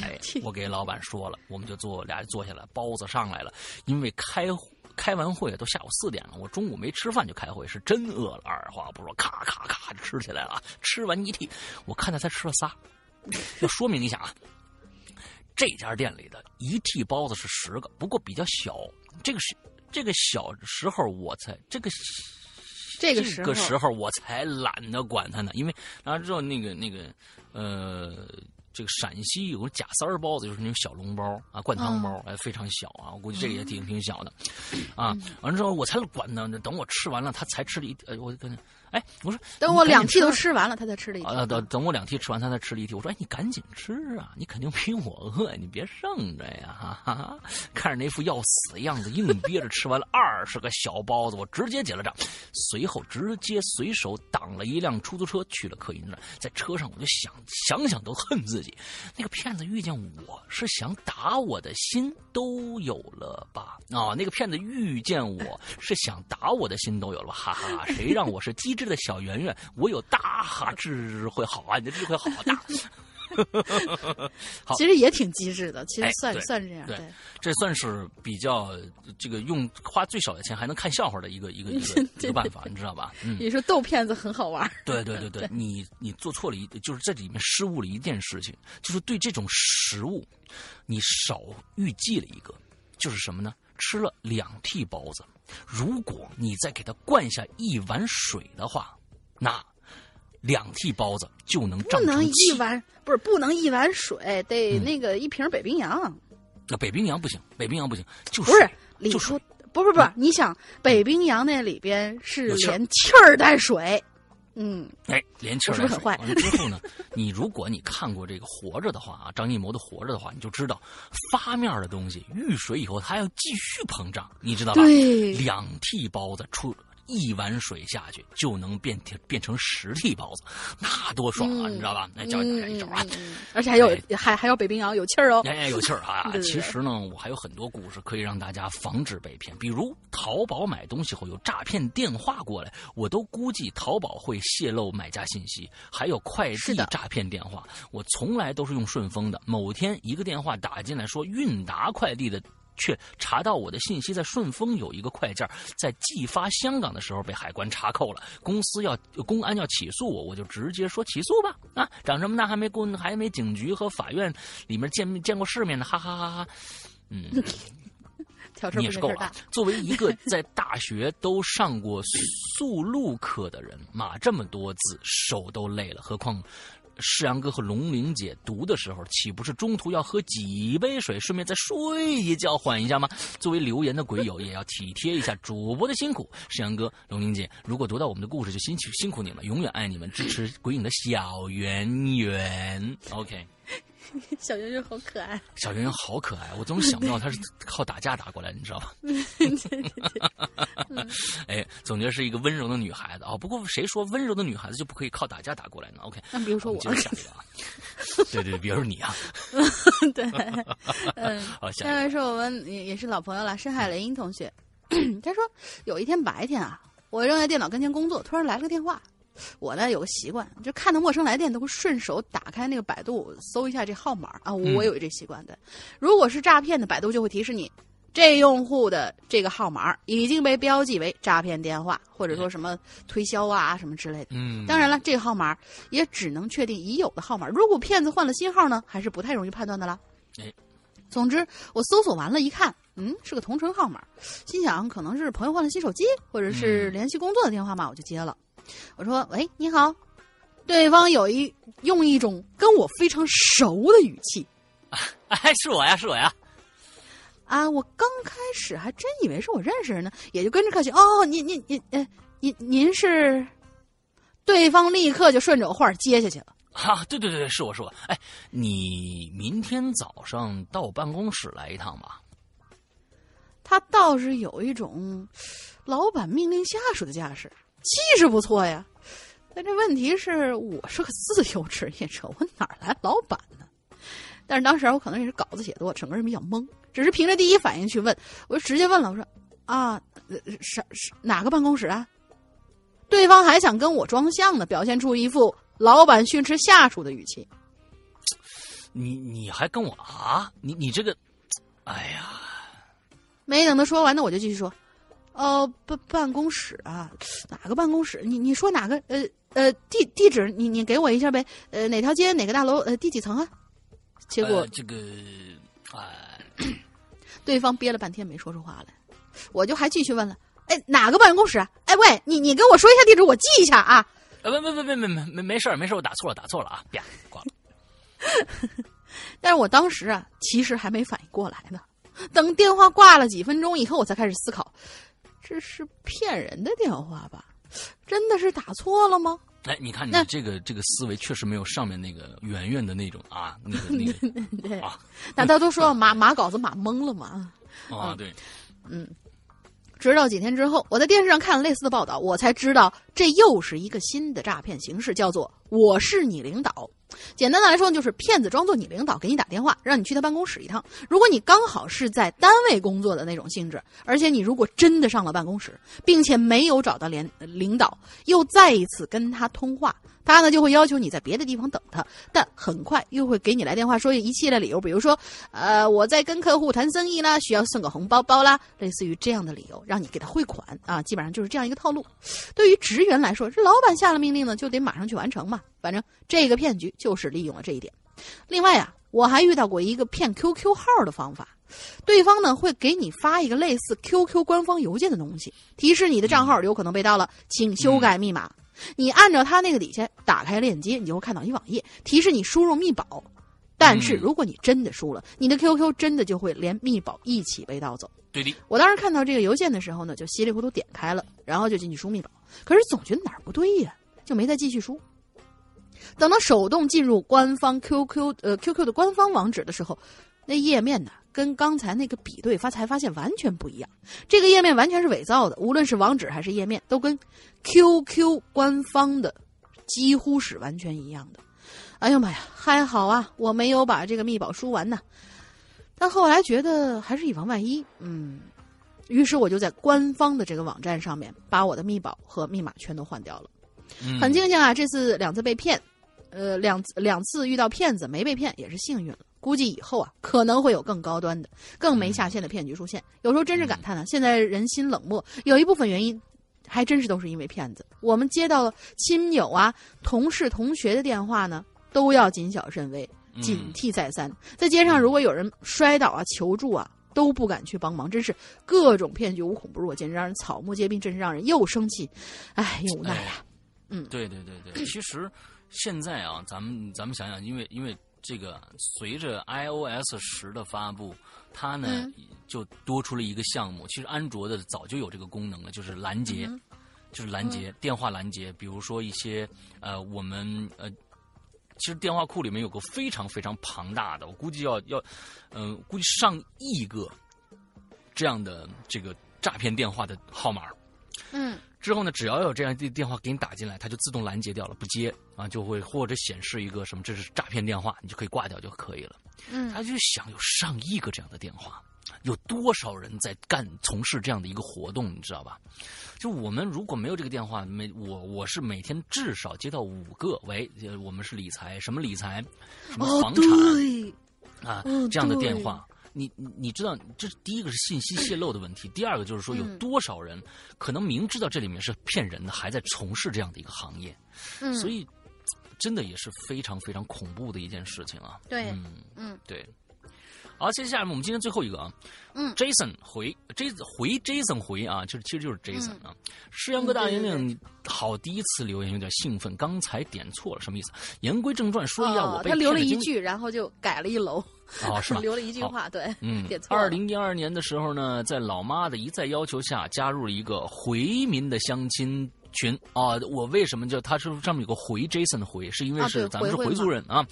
S3: 哎，我给老板说了，我们就坐俩坐下来，包子上来了，因为开。开完会都下午四点了，我中午没吃饭就开会，是真饿了。二话不说，咔咔咔就吃起来了。吃完一屉，我看到他吃了仨，(laughs) 就说明一下啊，这家店里的一屉包子是十个，不过比较小。这个是这个小时候我才这个
S4: 这个
S3: 时候我才懒得管他呢，因为然后之后那个那个呃。这个陕西有个假三儿包子，就是那种小笼包啊，灌汤包，哎，非常小啊，我估计这个也挺挺小的，啊，完了之后我才管呢，等我吃完了，他才吃了一，呃，我跟，哎，我说
S4: 等我两屉都吃完了，他才吃了一屉。
S3: 啊，等等我两屉吃完，他才吃了一屉。我说，哎，你赶紧吃啊，你肯定比我饿，你别剩着呀！哈哈，看着那副要死的样子，硬憋着吃完了二十个小包子，我直接结了账，随后直接随手挡了一辆出租车去了客运站。在车上，我就想想想都恨自己，那个骗子遇见我是想打我的心都有了吧？啊，那个骗子遇见我是想打我的心都有了吧？哈哈，谁让我是机智的小圆圆，我有大 (laughs) 智慧，好啊，你的智慧好大。(laughs)
S4: 其实也挺机智的，其实算算是这样，
S3: 对，这算是比较这个用花最少的钱还能看笑话的一个一个一个 (laughs) 一个办法，你知道吧？嗯，
S4: 你说逗骗子很好玩。
S3: 对对对对，你你做错了一，就是这里面失误了一件事情，就是对这种食物，你少预计了一个，就是什么呢？吃了两屉包子，如果你再给他灌下一碗水的话，那。两屉包子就能
S4: 不能一碗不是不能一碗水得那个一瓶北冰洋，
S3: 那北冰洋不行，北冰洋不行，就
S4: 是不是
S3: 李
S4: 叔不不不，你想北冰洋那里边是连气儿带水，嗯，
S3: 哎，连气儿带
S4: 水。完
S3: 了之后呢，你如果你看过这个活着的话啊，张艺谋的活着的话，你就知道发面的东西遇水以后它要继续膨胀，你知道吧？
S4: 对，
S3: 两屉包子出。一碗水下去就能变变成十屉包子，那多爽啊！你知道吧？那教大家一招啊！
S4: 而且还有还还有北冰洋有气儿哦，
S3: 哎有气儿啊！(laughs) 其实呢，我还有很多故事可以让大家防止被骗，比如淘宝买东西后有诈骗电话过来，我都估计淘宝会泄露买家信息。还有快递诈骗电话，我从来都是用顺丰的。某天一个电话打进来，说韵达快递的。却查到我的信息在顺丰有一个快件，在寄发香港的时候被海关查扣了，公司要公安要起诉我，我就直接说起诉吧。啊，长这么大还没过，还没警局和法院里面见见过世面呢，哈哈哈哈。嗯，(laughs) 你也是够了。作为一个 (laughs) 在大学都上过速录课的人，码这么多字手都累了，何况。世阳哥和龙玲姐读的时候，岂不是中途要喝几杯水，顺便再睡一觉缓一下吗？作为留言的鬼友，也要体贴一下主播的辛苦。世阳哥、龙玲姐，如果读到我们的故事，就辛苦辛苦你们，永远爱你们，支持鬼影的小圆圆。OK。(laughs)
S4: 小圆圆好可爱，
S3: 小圆圆好可爱，我总想不到他是靠打架打过来，你知道吧？(laughs) (laughs) 哎，总觉得是一个温柔的女孩子啊。不过谁说温柔的女孩子就不可以靠打架打过来呢？OK，
S4: 那比如说我，
S3: 下一个啊，对对，比如说你啊，
S4: 对，嗯，好，下面是我们也也是老朋友了，深海雷音同学，(clears throat) 他说有一天白天啊，我正在电脑跟前工作，突然来了个电话。我呢有个习惯，就看到陌生来电都会顺手打开那个百度搜一下这号码啊。我有这习惯的。如果是诈骗的，百度就会提示你，这用户的这个号码已经被标记为诈骗电话，或者说什么推销啊什么之类的。
S3: 嗯。
S4: 当然了，这个号码也只能确定已有的号码。如果骗子换了新号呢，还是不太容易判断的啦。
S3: 哎，
S4: 总之我搜索完了，一看，嗯，是个同城号码，心想可能是朋友换了新手机，或者是联系工作的电话嘛，我就接了。我说：“喂，你好。”对方有一用一种跟我非常熟的语气，“
S3: 哎，是我呀，是我呀。”
S4: 啊，我刚开始还真以为是我认识人呢，也就跟着客气。哦，您您您，呃，您您是？对方立刻就顺着我话接下去了。
S3: 哈，对对对，是我是我。哎，你明天早上到我办公室来一趟吧。
S4: 他倒是有一种老板命令下属的架势。气势不错呀，但这问题是我是个自由职业者，我哪来老板呢？但是当时我可能也是稿子写多，整个人比较懵，只是凭着第一反应去问，我就直接问了，我说：“啊，是是哪个办公室啊？”对方还想跟我装像呢，表现出一副老板训斥下属的语气。
S3: 你你还跟我啊？你你这个，哎呀！
S4: 没等他说完呢，我就继续说。哦，办办公室啊，哪个办公室？你你说哪个？呃呃，地地址你你给我一下呗。呃，哪条街？哪个大楼？呃，第几层啊？结果
S3: 这个，啊，
S4: 对方憋了半天没说出话来。我就还继续问了，哎，哪个办公室？哎，喂，你你跟我说一下地址，我记一下啊。
S3: 呃，没没没没没没事没事，我打错了打错了啊。别，挂了。(laughs)
S4: 但是我当时啊，其实还没反应过来呢，等电话挂了几分钟以后我才开始思考。这是骗人的电话吧？真的是打错了吗？
S3: 哎，你看你这个这个思维确实没有上面那个圆圆的那种啊，那个那个 (laughs)
S4: 对
S3: 啊，
S4: 那他都说马马稿子马懵了嘛。
S3: 啊，对，
S4: 嗯。直到几天之后，我在电视上看了类似的报道，我才知道这又是一个新的诈骗形式，叫做“我是你领导”。简单的来说，就是骗子装作你领导给你打电话，让你去他办公室一趟。如果你刚好是在单位工作的那种性质，而且你如果真的上了办公室，并且没有找到连领导，又再一次跟他通话。他呢就会要求你在别的地方等他，但很快又会给你来电话说一系列理由，比如说，呃，我在跟客户谈生意啦，需要送个红包包啦，类似于这样的理由，让你给他汇款啊，基本上就是这样一个套路。对于职员来说，这老板下了命令呢，就得马上去完成嘛。反正这个骗局就是利用了这一点。另外啊，我还遇到过一个骗 QQ 号的方法，对方呢会给你发一个类似 QQ 官方邮件的东西，提示你的账号有可能被盗了，请修改密码。你按照他那个底下打开链接，你就会看到一网页提示你输入密保。但是如果你真的输了，你的 QQ 真的就会连密保一起被盗走。
S3: 对的。
S4: 我当时看到这个邮件的时候呢，就稀里糊涂点开了，然后就进去输密保。可是总觉得哪儿不对呀，就没再继续输。等到手动进入官方 QQ 呃 QQ 的官方网址的时候，那页面呢？跟刚才那个比对发才发现完全不一样，这个页面完全是伪造的，无论是网址还是页面，都跟 QQ 官方的几乎是完全一样的。哎呀妈呀，还好啊，我没有把这个密保输完呢。但后来觉得还是以防万一，嗯，于是我就在官方的这个网站上面把我的密保和密码全都换掉了。很庆幸啊，这次两次被骗，呃，两两次遇到骗子没被骗也是幸运了。估计以后啊，可能会有更高端的、更没下限的骗局出现。有时候真是感叹呢，现在人心冷漠，有一部分原因，还真是都是因为骗子。我们接到亲友啊、同事、同学的电话呢，都要谨小慎微，警惕再三。在街上，如果有人摔倒啊、求助啊，都不敢去帮忙。真是各种骗局无孔不入，简直让人草木皆兵，真是让人又生气，哎，又无奈呀。嗯，
S3: 对对对对，其实现在啊，咱们咱们想想，因为因为。这个随着 iOS 十的发布，它呢就多出了一个项目。其实安卓的早就有这个功能了，就是拦截，就是拦截电话拦截。比如说一些呃，我们呃，其实电话库里面有个非常非常庞大的，我估计要要，嗯，估计上亿个这样的这个诈骗电话的号码。
S4: 嗯。
S3: 之后呢，只要有这样的电话给你打进来，它就自动拦截掉了，不接啊，就会或者显示一个什么这是诈骗电话，你就可以挂掉就可以了。
S4: 嗯，
S3: 他就想有上亿个这样的电话，有多少人在干从事这样的一个活动，你知道吧？就我们如果没有这个电话，每我我是每天至少接到五个，喂，我们是理财，什么理财，什么房产？啊这样的电话。你你你知道，这是第一个是信息泄露的问题，第二个就是说有多少人可能明知道这里面是骗人的，还在从事这样的一个行业，所以真的也是非常非常恐怖的一件事情啊。
S4: 对，
S3: 嗯。
S4: 嗯，
S3: 对。好，接下来我们今天最后一个啊，
S4: 嗯
S3: ，Jason 回，J 回 Jason 回啊，就是其实就是 Jason 啊。诗阳哥大爷你好，第一次留言有点兴奋，刚才点错了，什么意思？言归正传，说一下我被
S4: 他留了一句，然后就改了一楼。
S3: 哦，是吧？(laughs)
S4: 留了一句话，对，
S3: 嗯，
S4: 点错
S3: 二零一二年的时候呢，在老妈的一再要求下，加入了一个回民的相亲群啊。我为什么叫他是上面有个回 Jason 的回，是因为是咱们是回族人啊，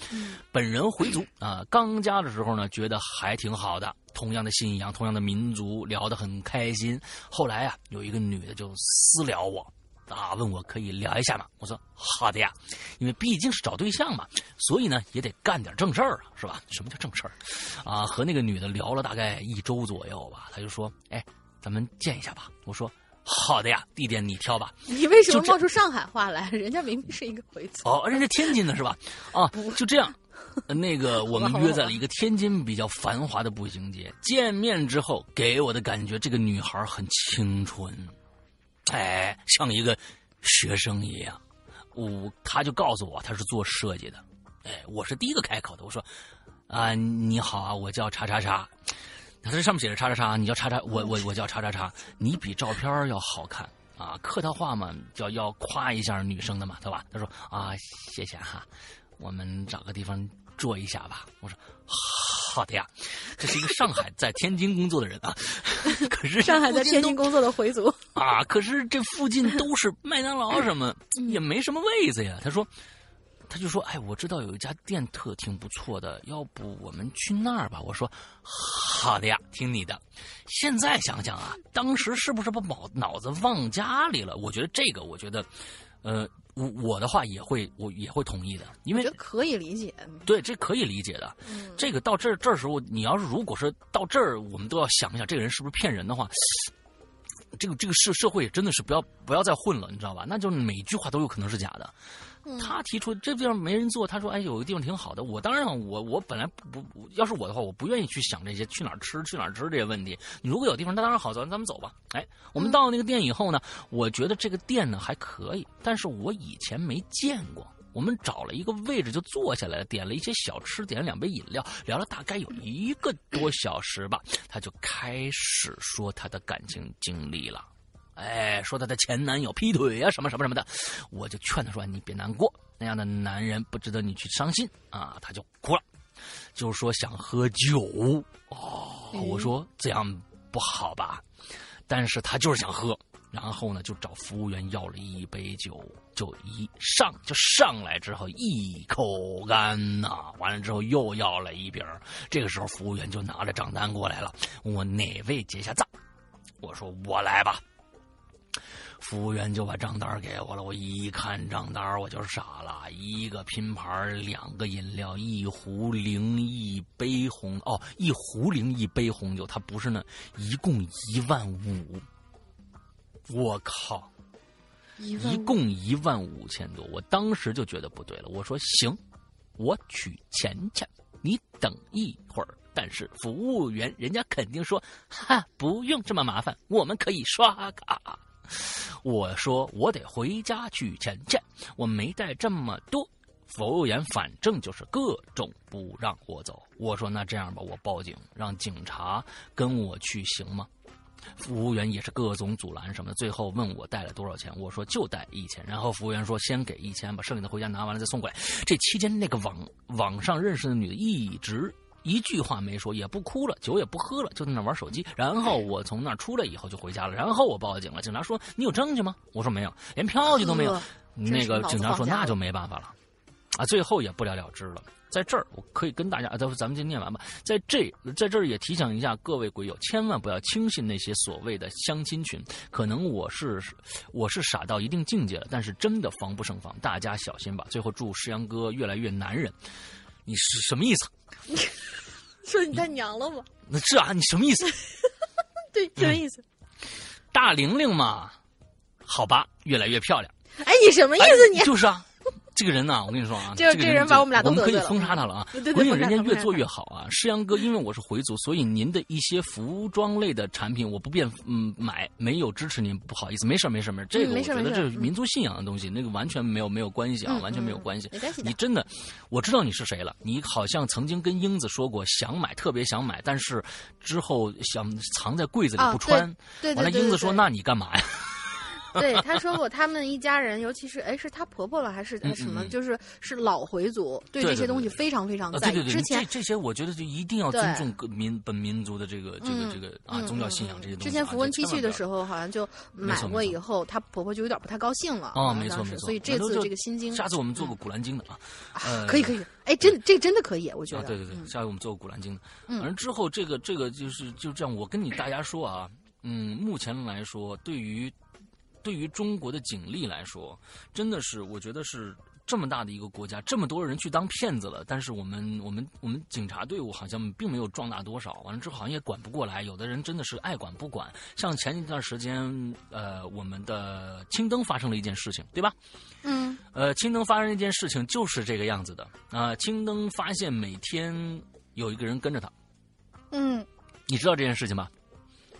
S3: 本人回族啊。刚加的时候呢，觉得还挺好的，同样的信仰，同样的民族，聊得很开心。后来啊，有一个女的就私聊我。啊，问我可以聊一下吗？我说好的呀，因为毕竟是找对象嘛，所以呢也得干点正事儿啊，是吧？什么叫正事儿？啊，和那个女的聊了大概一周左右吧，她就说：“哎，咱们见一下吧。”我说：“好的呀，地点你挑吧。”
S4: 你为什么冒出上海话来？人家明明是一个回族。
S3: 哦，人家天津的是吧？啊，就这样，(laughs) 那个我们约在了一个天津比较繁华的步行街见面之后，给我的感觉这个女孩很清纯。哎，像一个学生一样，我她就告诉我她是做设计的，哎，我是第一个开口的。我说啊，你好啊，我叫叉叉叉。他这上面写着叉叉叉，你叫叉叉，我我我叫叉叉叉。你比照片要好看啊，客套话嘛，叫要夸一下女生的嘛，对吧？他说啊，谢谢哈，我们找个地方坐一下吧。我说好的呀，这是一个上海在天津工作的人啊。可是
S4: 上海在天津工作的回族
S3: 啊，可是这附近都是麦当劳什么，也没什么位子呀。他说，他就说，哎，我知道有一家店特挺不错的，要不我们去那儿吧？我说，好的呀，听你的。现在想想啊，当时是不是把脑脑子忘家里了？我觉得这个，我觉得，呃。我我的话也会，我也会同意的，因为
S4: 可以理解。
S3: 对，这可以理解的。这个到这儿这时候，你要是如果说到这儿，我们都要想一想，这个人是不是骗人的话，这个这个社社会真的是不要不要再混了，你知道吧？那就每一句话都有可能是假的。他提出这地方没人做，他说：“哎，有个地方挺好的。”我当然，我我本来不不，要是我的话，我不愿意去想这些去哪儿吃、去哪儿吃这些问题。你如果有地方，那当然好，咱咱们走吧。哎，我们到那个店以后呢，我觉得这个店呢还可以，但是我以前没见过。我们找了一个位置就坐下来，点了一些小吃，点了两杯饮料，聊了大概有一个多小时吧，他就开始说他的感情经历了。哎，说她的前男友劈腿啊，什么什么什么的，我就劝她说：“你别难过，那样的男人不值得你去伤心啊。”她就哭了，就说想喝酒。哦，我说这样不好吧？但是她就是想喝，然后呢，就找服务员要了一杯酒，就一上就上来之后一口干呐，完了之后又要了一瓶。这个时候服务员就拿着账单过来了，问我哪位结下账？我说我来吧。服务员就把账单给我了，我一看账单我就傻了，一个拼盘，两个饮料，一壶零一杯红哦，一壶零一杯红酒，它不是那，一共一万五，我靠，
S4: 一
S3: 共一万五千多，我当时就觉得不对了，我说行，我取钱去，你等一会儿，但是服务员人家肯定说，哈，不用这么麻烦，我们可以刷卡。我说我得回家取钱去，我没带这么多。服务员反正就是各种不让我走。我说那这样吧，我报警，让警察跟我去行吗？服务员也是各种阻拦什么的，最后问我带了多少钱，我说就带一千。然后服务员说先给一千，把剩下的回家拿完了再送过来。这期间那个网网上认识的女的一直。一句话没说，也不哭了，酒也不喝了，就在那玩手机。然后我从那儿出来以后就回家了。然后我报警了，警察说：“你有证据吗？”我说：“没有，连票据都没有。”那个警察说：“那就没办法了。”啊，最后也不了了之了。在这儿，我可以跟大家，咱咱们就念完吧。在这，在这儿也提醒一下各位鬼友，千万不要轻信那些所谓的相亲群。可能我是我是傻到一定境界了，但是真的防不胜防，大家小心吧。最后祝石阳哥越来越男人。你是什么意思？(laughs)
S4: 说你太娘了吗？
S3: 那是啊，你什么意思？(laughs)
S4: 对，什么意思？
S3: 大玲玲嘛，好吧，越来越漂亮。
S4: 哎，你什么意思？你
S3: 就是啊。这个人呢，我跟你说啊，这
S4: 这人把我们俩都
S3: 我们可以封杀他了啊！(laughs)
S4: 我
S3: 跟人家越做越好啊！诗阳哥，因为我是回族，所以您的一些服装类的产品我不便嗯买，没有支持您，不好意思，没事没事没事，这个我觉得这是民族信仰的东西，那个完全没有没有关系啊，完全没有关系。你真的，我知道你是谁了，你好像曾经跟英子说过想买，特别想买，但是之后想藏在柜子里不穿，完了英子说那你干嘛呀？(laughs)
S4: 对，他说过，他们一家人，尤其是哎，是他婆婆了还是什么？就是是老回族，
S3: 对
S4: 这些东西非常非常在意。之前
S3: 这些，我觉得就一定要尊重各民本民族的这个这个这个啊宗教信仰这些东西。
S4: 之前符文 T 恤的时候，好像就买过以后，她婆婆就有点不太高兴了。
S3: 啊，没错没错。
S4: 所以这次这个心经，
S3: 下次我们做个古兰经的啊。
S4: 可以可以，哎，真这真的可以，我觉得。
S3: 对对对，下回我们做个古兰经的。反正之后这个这个就是就这样，我跟你大家说啊，嗯，目前来说，对于。对于中国的警力来说，真的是我觉得是这么大的一个国家，这么多人去当骗子了，但是我们我们我们警察队伍好像并没有壮大多少。完了之后好像也管不过来，有的人真的是爱管不管。像前一段时间，呃，我们的青灯发生了一件事情，对吧？
S4: 嗯。
S3: 呃，青灯发生一件事情就是这个样子的啊。青灯发现每天有一个人跟着他。
S4: 嗯。
S3: 你知道这件事情吗？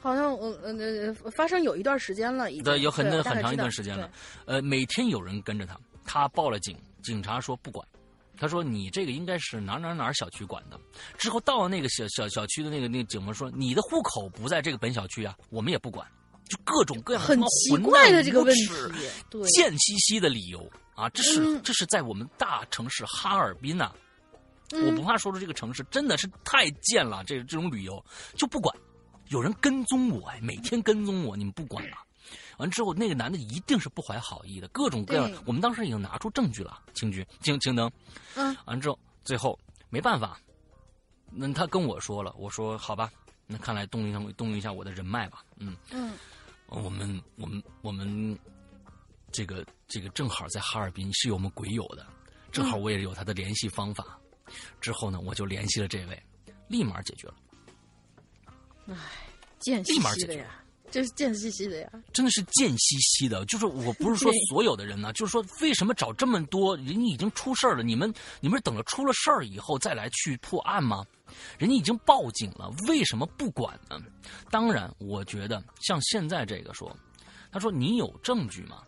S4: 好像我呃发生有一段时间了，已经
S3: 有很很长一段时间了。呃，每天有人跟着他，他报了警，警察说不管，他说你这个应该是哪哪哪小区管的。之后到了那个小小小区的那个那个警官说，你的户口不在这个本小区啊，我们也不管，就各种各样
S4: 很奇怪的这个问题，
S3: 贱兮兮的理由啊，这是这是在我们大城市哈尔滨呐。我不怕说出这个城市，真的是太贱了。这这种旅游就不管，有人跟踪我，哎，每天跟踪我，你们不管啊？完之后，那个男的一定是不怀好意的，各种各样。我们当时已经拿出证据了，青局、青青灯。
S4: 嗯。
S3: 完之后，最后没办法，那他跟我说了，我说好吧，那看来动用动用一下我的人脉吧。嗯
S4: 嗯。
S3: 我们我们我们这个这个正好在哈尔滨是有我们鬼友的，正好我也有他的联系方法。之后呢，我就联系了这位，立马解决了。
S4: 唉，贱兮兮的呀，这是贱兮兮的呀，
S3: 真的是贱兮兮的。就是我不是说 (laughs) 所有的人呢，就是说为什么找这么多人已经出事了，你们你们是等着出了事儿以后再来去破案吗？人家已经报警了，为什么不管呢？当然，我觉得像现在这个说，他说你有证据吗？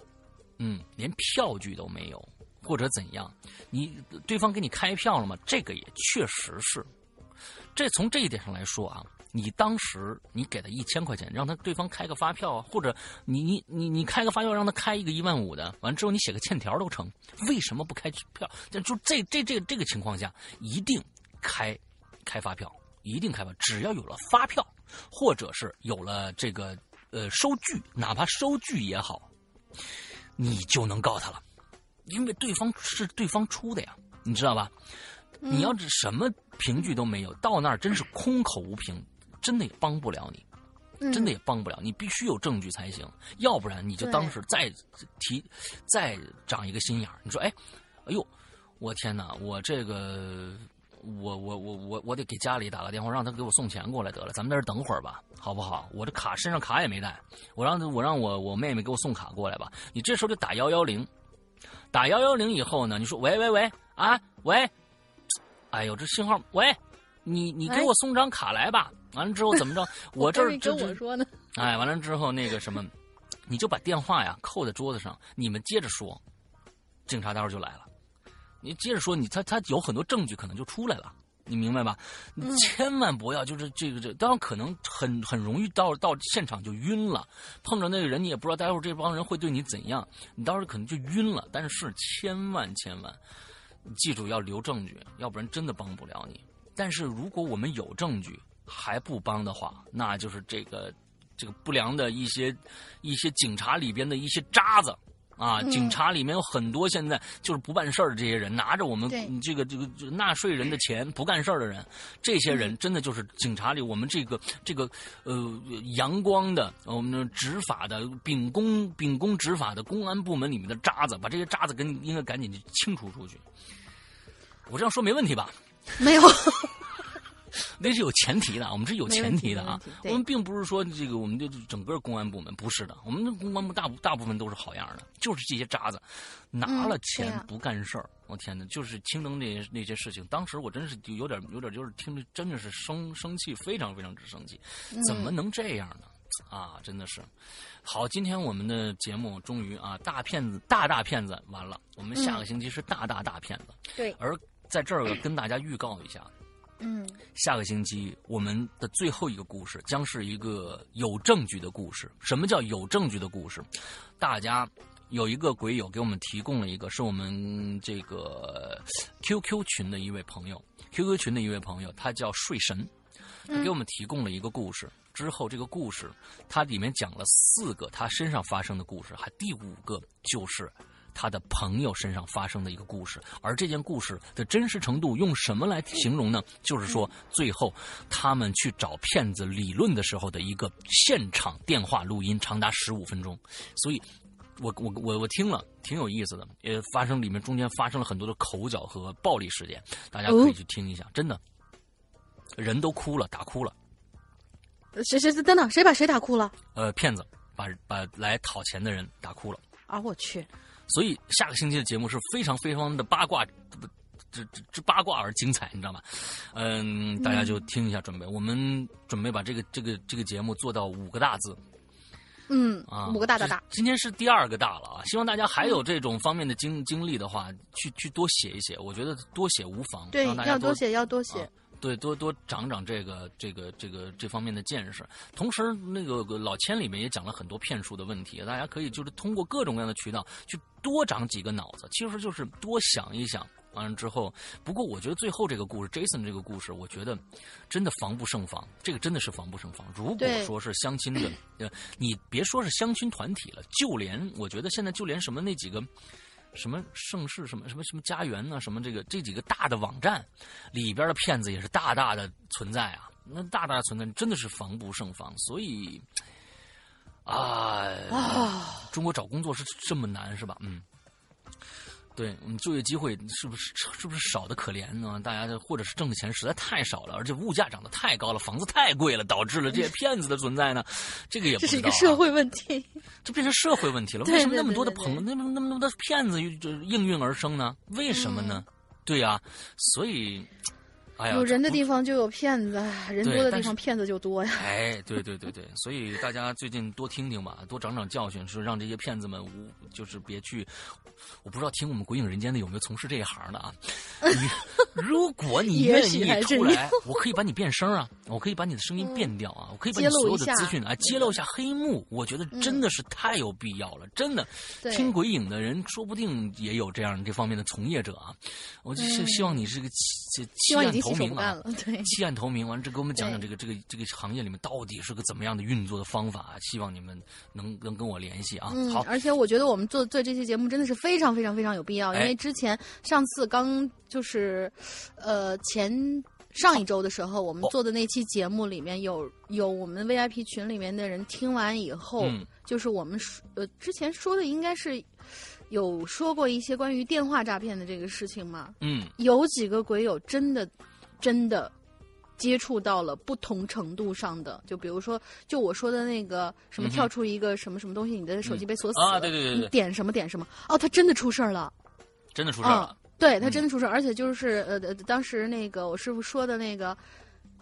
S3: 嗯，连票据都没有。或者怎样？你对方给你开票了吗？这个也确实是。这从这一点上来说啊，你当时你给他一千块钱，让他对方开个发票啊，或者你你你你开个发票让他开一个一万五的，完之后你写个欠条都成。为什么不开票？就这这这这个情况下，一定开开发票，一定开发。只要有了发票，或者是有了这个呃收据，哪怕收据也好，你就能告他了。因为对方是对方出的呀，你知道吧？你要是什么凭据都没有，到那儿真是空口无凭，真的也帮不了你，真的也帮不了你。必须有证据才行，要不然你就当时再提再长一个心眼儿。你说，哎，哎呦，我天哪，我这个，我我我我我得给家里打个电话，让他给我送钱过来得了。咱们在这等会儿吧，好不好？我这卡身上卡也没带，我让我让我我妹妹给我送卡过来吧。你这时候就打幺幺零。打幺幺零以后呢？你说喂喂喂啊喂，哎呦这信号喂，你你给我送张卡来吧。完了之后怎么着？(laughs) 我这儿
S4: 跟我说呢。(laughs)
S3: 哎，完了之后那个什么，你就把电话呀扣在桌子上，你们接着说，警察待会儿就来了。你接着说，你他他有很多证据可能就出来了。你明白吧？你千万不要就是这个这，当然可能很很容易到到现场就晕了，碰着那个人你也不知道待会儿这帮人会对你怎样，你到时候可能就晕了。但是千万千万，记住要留证据，要不然真的帮不了你。但是如果我们有证据还不帮的话，那就是这个这个不良的一些一些警察里边的一些渣子。啊，警察里面有很多现在就是不办事儿的这些人，拿着我们这个这个纳税人的钱不干事儿的人，这些人真的就是警察里我们这个这个呃阳光的我们执法的秉公秉公执法的公安部门里面的渣子，把这些渣子跟应该赶紧清除出去。我这样说没问题吧？(laughs)
S4: 没有。
S3: 那是有前提的，我们是有前提的啊。我们并不是说这个，我们就整个公安部门不是的，我们的公安部大大部分都是好样的，就是这些渣子拿了钱不干事儿。我天哪，就是青灯那些那些事情，当时我真是有点有点就是听着真的是生生气，非常非常之生气，怎么能这样呢？啊，真的是。好，今天我们的节目终于啊，大骗子大大骗子完了，我们下个星期是大大大骗子。
S4: 对，
S3: 而在这儿跟大家预告一下。
S4: 嗯，
S3: 下个星期我们的最后一个故事将是一个有证据的故事。什么叫有证据的故事？大家有一个鬼友给我们提供了一个，是我们这个 QQ 群的一位朋友，QQ 群的一位朋友，他叫睡神，他给我们提供了一个故事。之后这个故事，它里面讲了四个他身上发生的故事，还第五个就是。他的朋友身上发生的一个故事，而这件故事的真实程度用什么来形容呢？就是说，最后他们去找骗子理论的时候的一个现场电话录音，长达十五分钟。所以，我我我我听了挺有意思的，也发生里面中间发生了很多的口角和暴力事件，大家可以去听一下，真的，人都哭了，打哭了。
S4: 谁谁等等，谁把谁打哭了？
S3: 呃，骗子把把来讨钱的人打哭了。
S4: 啊，我去。
S3: 所以下个星期的节目是非常非常的八卦，这这这八卦而精彩，你知道吗？嗯，大家就听一下，准备我们准备把这个这个这个节目做到五个大字。
S4: 嗯
S3: 啊，
S4: 五个大大大。
S3: 今天是第二个大了啊！希望大家还有这种方面的经经历的话，去去多写一写，我觉得多写无妨。
S4: 对，要
S3: 多
S4: 写，要多写。
S3: 对，多多长长这个这个这个这方面的见识。同时，那个老千里面也讲了很多骗术的问题，大家可以就是通过各种各样的渠道去多长几个脑子，其实就是多想一想完了之后，不过我觉得最后这个故事，Jason 这个故事，我觉得真的防不胜防。这个真的是防不胜防。如果说是相亲的，呃，你别说是相亲团体了，就连我觉得现在就连什么那几个什么盛世、什么什么什么家园呢，什么这个这几个大的网站里边的骗子也是大大的存在啊，那大大的存在真的是防不胜防。所以啊，中国找工作是这么难是吧？嗯。对，嗯，就业机会是不是是不是少的可怜呢？大家或者是挣的钱实在太少了，而且物价涨得太高了，房子太贵了，导致了这些骗子的存在呢？这个也
S4: 这是一个社会问题，
S3: 这变成社会问题了。为什么那么多的朋那么那么多的骗子就应运而生呢？为什么呢？对呀，所以。
S4: 有人的地方就有骗子，人多的地方骗子就多呀。
S3: 哎，对对对对，所以大家最近多听听吧，多长长教训，说让这些骗子们无就是别去。我不知道听我们《鬼影人间》的有没有从事这一行的啊？你 (laughs) 如果你愿意出来，我可以把你变声啊，我可以把你的声音变掉啊，我可以把你所有的资讯啊揭露一下黑幕。我觉得真的是太有必要了，真的。听鬼影的人说不定也有这样这方面的从业者啊。我就希希望你是个弃弃暗投明啊，弃暗投明。完了，这给我们讲讲这个这个这个行业里面到底是个怎么样的运作的方法。希望你们能能跟我联系啊。好，
S4: 而且我觉得我们做做这期节目真的是非常非常非常有必要，因为之前上次刚就是，呃，前上一周的时候，我们做的那期节目里面有有我们 VIP 群里面的人听完以后，就是我们呃之前说的应该是有说过一些关于电话诈骗的这个事情嘛，
S3: 嗯，
S4: 有几个鬼友真的真的接触到了不同程度上的，就比如说就我说的那个什么跳出一个什么什么东西，你的手机被锁死了，
S3: 对对对，
S4: 你点什么点什么，哦，他真的出事儿了，
S3: 真的出事儿了。
S4: 对他真的出事儿，而且就是呃，当时那个我师傅说的那个，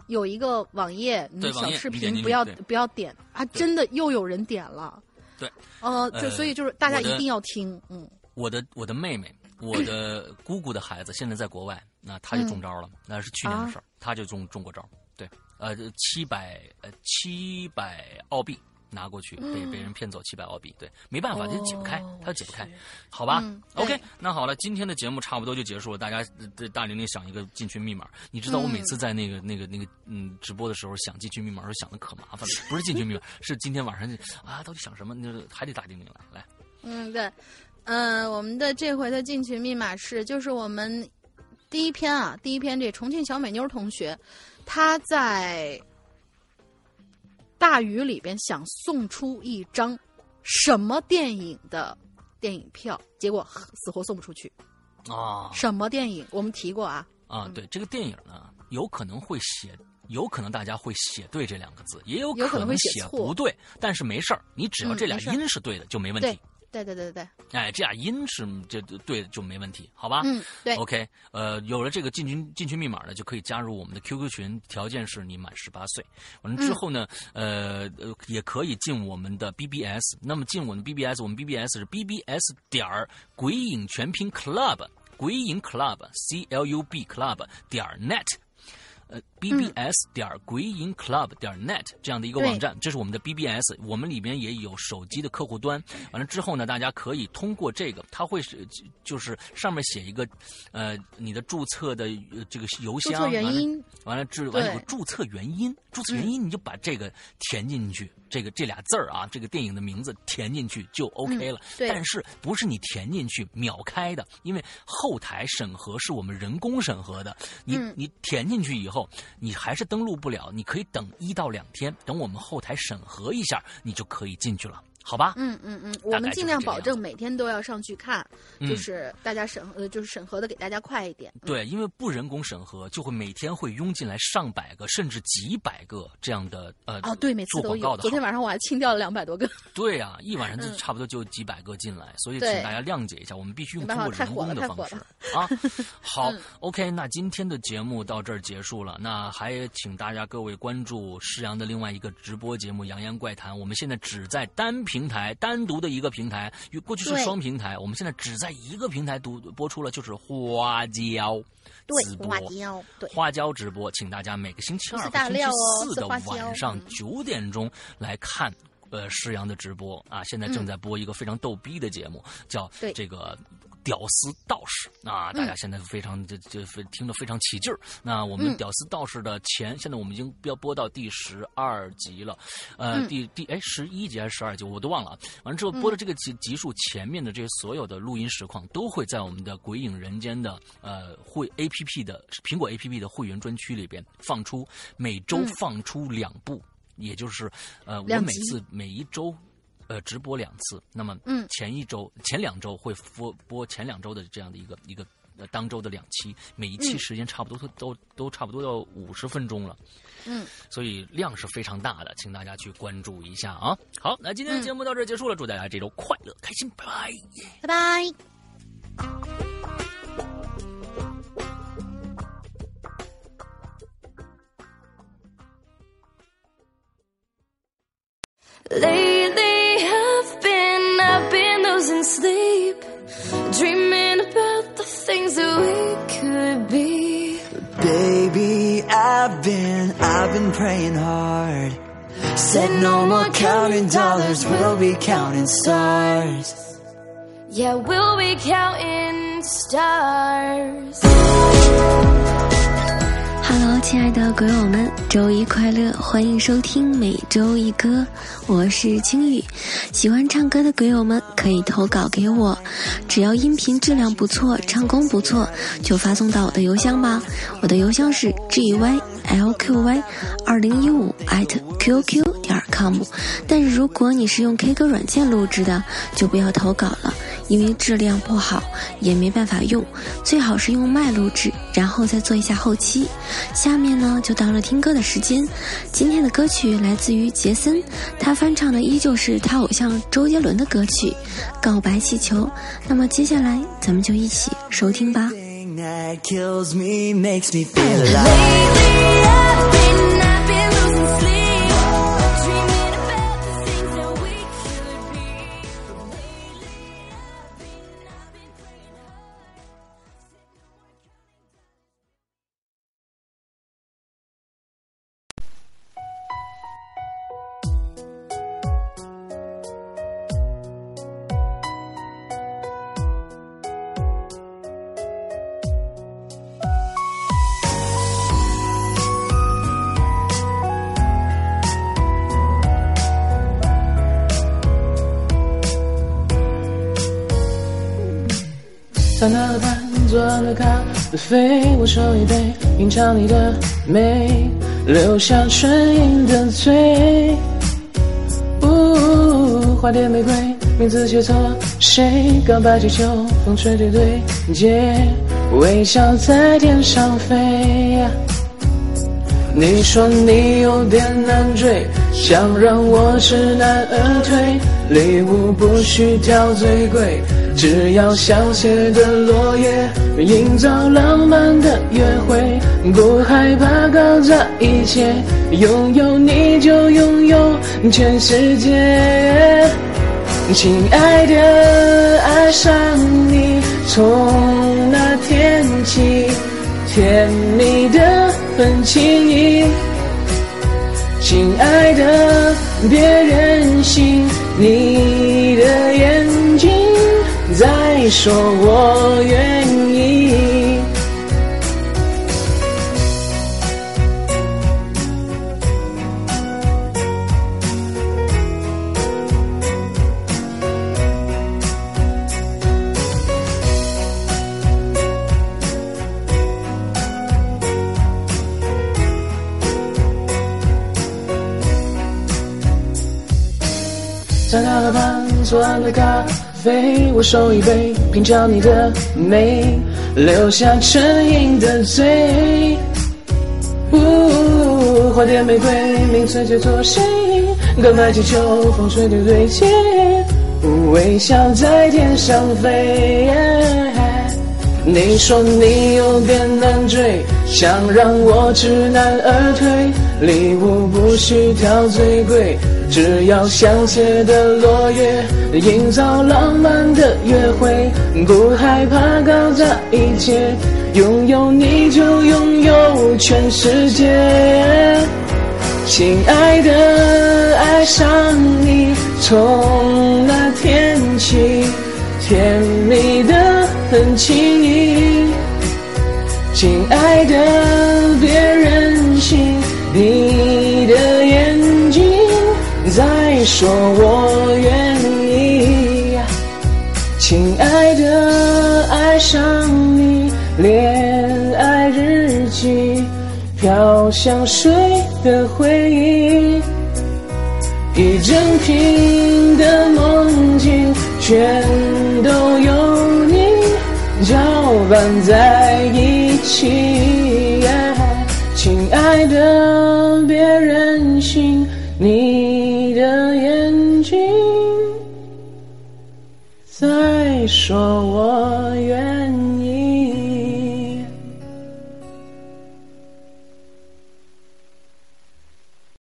S4: 有一个网页，你小视频不要不要点，啊，真的又有人点了。
S3: 对，
S4: 呃，就所以就是大家一定要听，嗯。
S3: 我的我的妹妹，我的姑姑的孩子现在在国外，那他就中招了，那是去年的事儿，他就中中过招。对，呃，七百呃七百澳币。拿过去被被人骗走七百澳币，对，没办法，就解不开，他解不开，好吧？OK，那好了，今天的节目差不多就结束了。大家大玲玲想一个进群密码，你知道我每次在那个那个那个嗯直播的时候想进群密码时候想的可麻烦了，不是进群密码，是今天晚上啊，到底想什么？那还得大玲玲来来。
S4: 嗯，对，嗯，我们的这回的进群密码是，就是我们第一篇啊，第一篇这重庆小美妞同学，她在。大雨里边想送出一张什么电影的电影票，结果死活送不出去
S3: 啊！
S4: 什么电影？我们提过啊。
S3: 啊，对，这个电影呢，有可能会写，有可能大家会写对这两个字，也
S4: 有
S3: 可能会
S4: 写
S3: 不对，但是没事儿，你只要这俩音是对的，就没问题。
S4: 对对对对对，
S3: 哎，这俩音是这对就没问题，好吧？
S4: 嗯，对。
S3: OK，呃，有了这个进群进群密码呢，就可以加入我们的 QQ 群，条件是你满十八岁。完了之后呢，呃呃，也可以进我们的 BBS。那么进我们 BBS，我们 BBS 是 BBS 点儿鬼影全拼 Club，鬼影 Club C L U B Club 点 net。呃，bbs 点鬼影 club 点 net 这样的一个网站，这是我们的 bbs，我们里边也有手机的客户端。完了之后呢，大家可以通过这个，它会是就是上面写一个，呃，你的注册的这个邮箱，
S4: 完了
S3: 完了之完有个注册原因，注册原因你就把这个填进去，这个这俩字儿啊，这个电影的名字填进去就 OK 了。但是不是你填进去秒开的，因为后台审核是我们人工审核的，你你填进去以后。你还是登录不了，你可以等一到两天，等我们后台审核一下，你就可以进去了。好吧，
S4: 嗯嗯嗯，我们尽量保证每天都要上去看，就是大家审呃，就是审核的给大家快一点。
S3: 对，因为不人工审核，就会每天会涌进来上百个甚至几百个这样的呃
S4: 哦，对，每次都有。昨天晚上我还清掉了两百多个。(laughs)
S3: 对啊，一晚上就差不多就几百个进来，所以请大家谅解一下，我们必须用通过人工的方式啊。(laughs) 好，OK，那今天的节目到这儿结束了，那还请大家各位关注施阳的另外一个直播节目《扬言怪谈》，我们现在只在单品。平台单独的一个平台，与过去是双平台，我们现在只在一个平台读播出了，就是花椒。直播，花椒直播，请大家每个星期二和星期四的晚上九点钟来看。呃施阳的直播。啊，现在正在播一个非常逗逼的节目，叫这个。屌丝道士啊，大家现在非常这这听得非常起劲儿。那我们屌丝道士的前，现在我们已经要播到第十二集了，呃，第第哎十一集还是十二集，我都忘了。完了之后播的这个集集数前面的这些所有的录音实况，都会在我们的鬼影人间的呃会 A P P 的苹果 A P P 的会员专区里边放出，每周放出两部，也就是呃我每次每一周。呃，直播两次，那么嗯。前一周、前两周会播播前两周的这样的一个一个呃当周的两期，每一期时间差不多都都都差不多要五十分钟了，
S6: 嗯，
S3: 所以量是非常大的，请大家去关注一下啊。好，那今天的节目到这结束了，祝大家这周快乐开心，拜拜，
S6: 拜拜。Losing sleep, dreaming about the things that we could be. Baby, I've been, I've been praying hard. Said no more counting dollars, we'll be counting stars. Yeah, we'll be counting stars. Hello，亲爱的鬼友们，周一快乐！欢迎收听每周一歌，我是青雨。喜欢唱歌的鬼友们可以投稿给我，只要音频质量不错，唱功不错，就发送到我的邮箱吧。我的邮箱是 g y l q y 二零一五 at qq com。但是如果你是用 K 歌软件录制的，就不要投稿了。因为质量不好，也没办法用，最好是用麦录制，然后再做一下后期。下面呢，就到了听歌的时间。今天的歌曲来自于杰森，他翻唱的依旧是他偶像周杰伦的歌曲《告白气球》。那么接下来，咱们就一起收听吧。飞，我手一杯，品尝你的美，留下唇印的嘴。呜，花店玫瑰，名字写错谁？告白气球，风吹对对街，微笑在天上飞。你说你有点难追，想让我知难而退，礼物不需挑最贵。只要香榭的落叶，营造浪漫的约会，不害怕搞砸一切，拥有你就拥有全世界。亲爱的，爱上你，从那天起，甜蜜的很轻易。亲爱的，别任性，你的眼。再说我愿意。在大了盘，做完了咖。飞，我手一杯，品尝你的美，留下唇印的嘴。呜，花店玫瑰，名字叫做谁？告白气球，风吹对对街，微笑在天上飞。你说你有点难追，想让我知难而退，礼物不需挑最贵。只要香榭的落叶，营造浪漫的约会，不害怕搞砸一切，拥有你就拥有全世界。亲爱的，爱上你从那天起，甜蜜的很轻易。亲爱的，别任性，你说我愿意。亲爱的，爱上你，恋爱日记。飘香水的回忆，一整瓶的梦境，全都有你搅拌在一起。亲爱的，说我愿。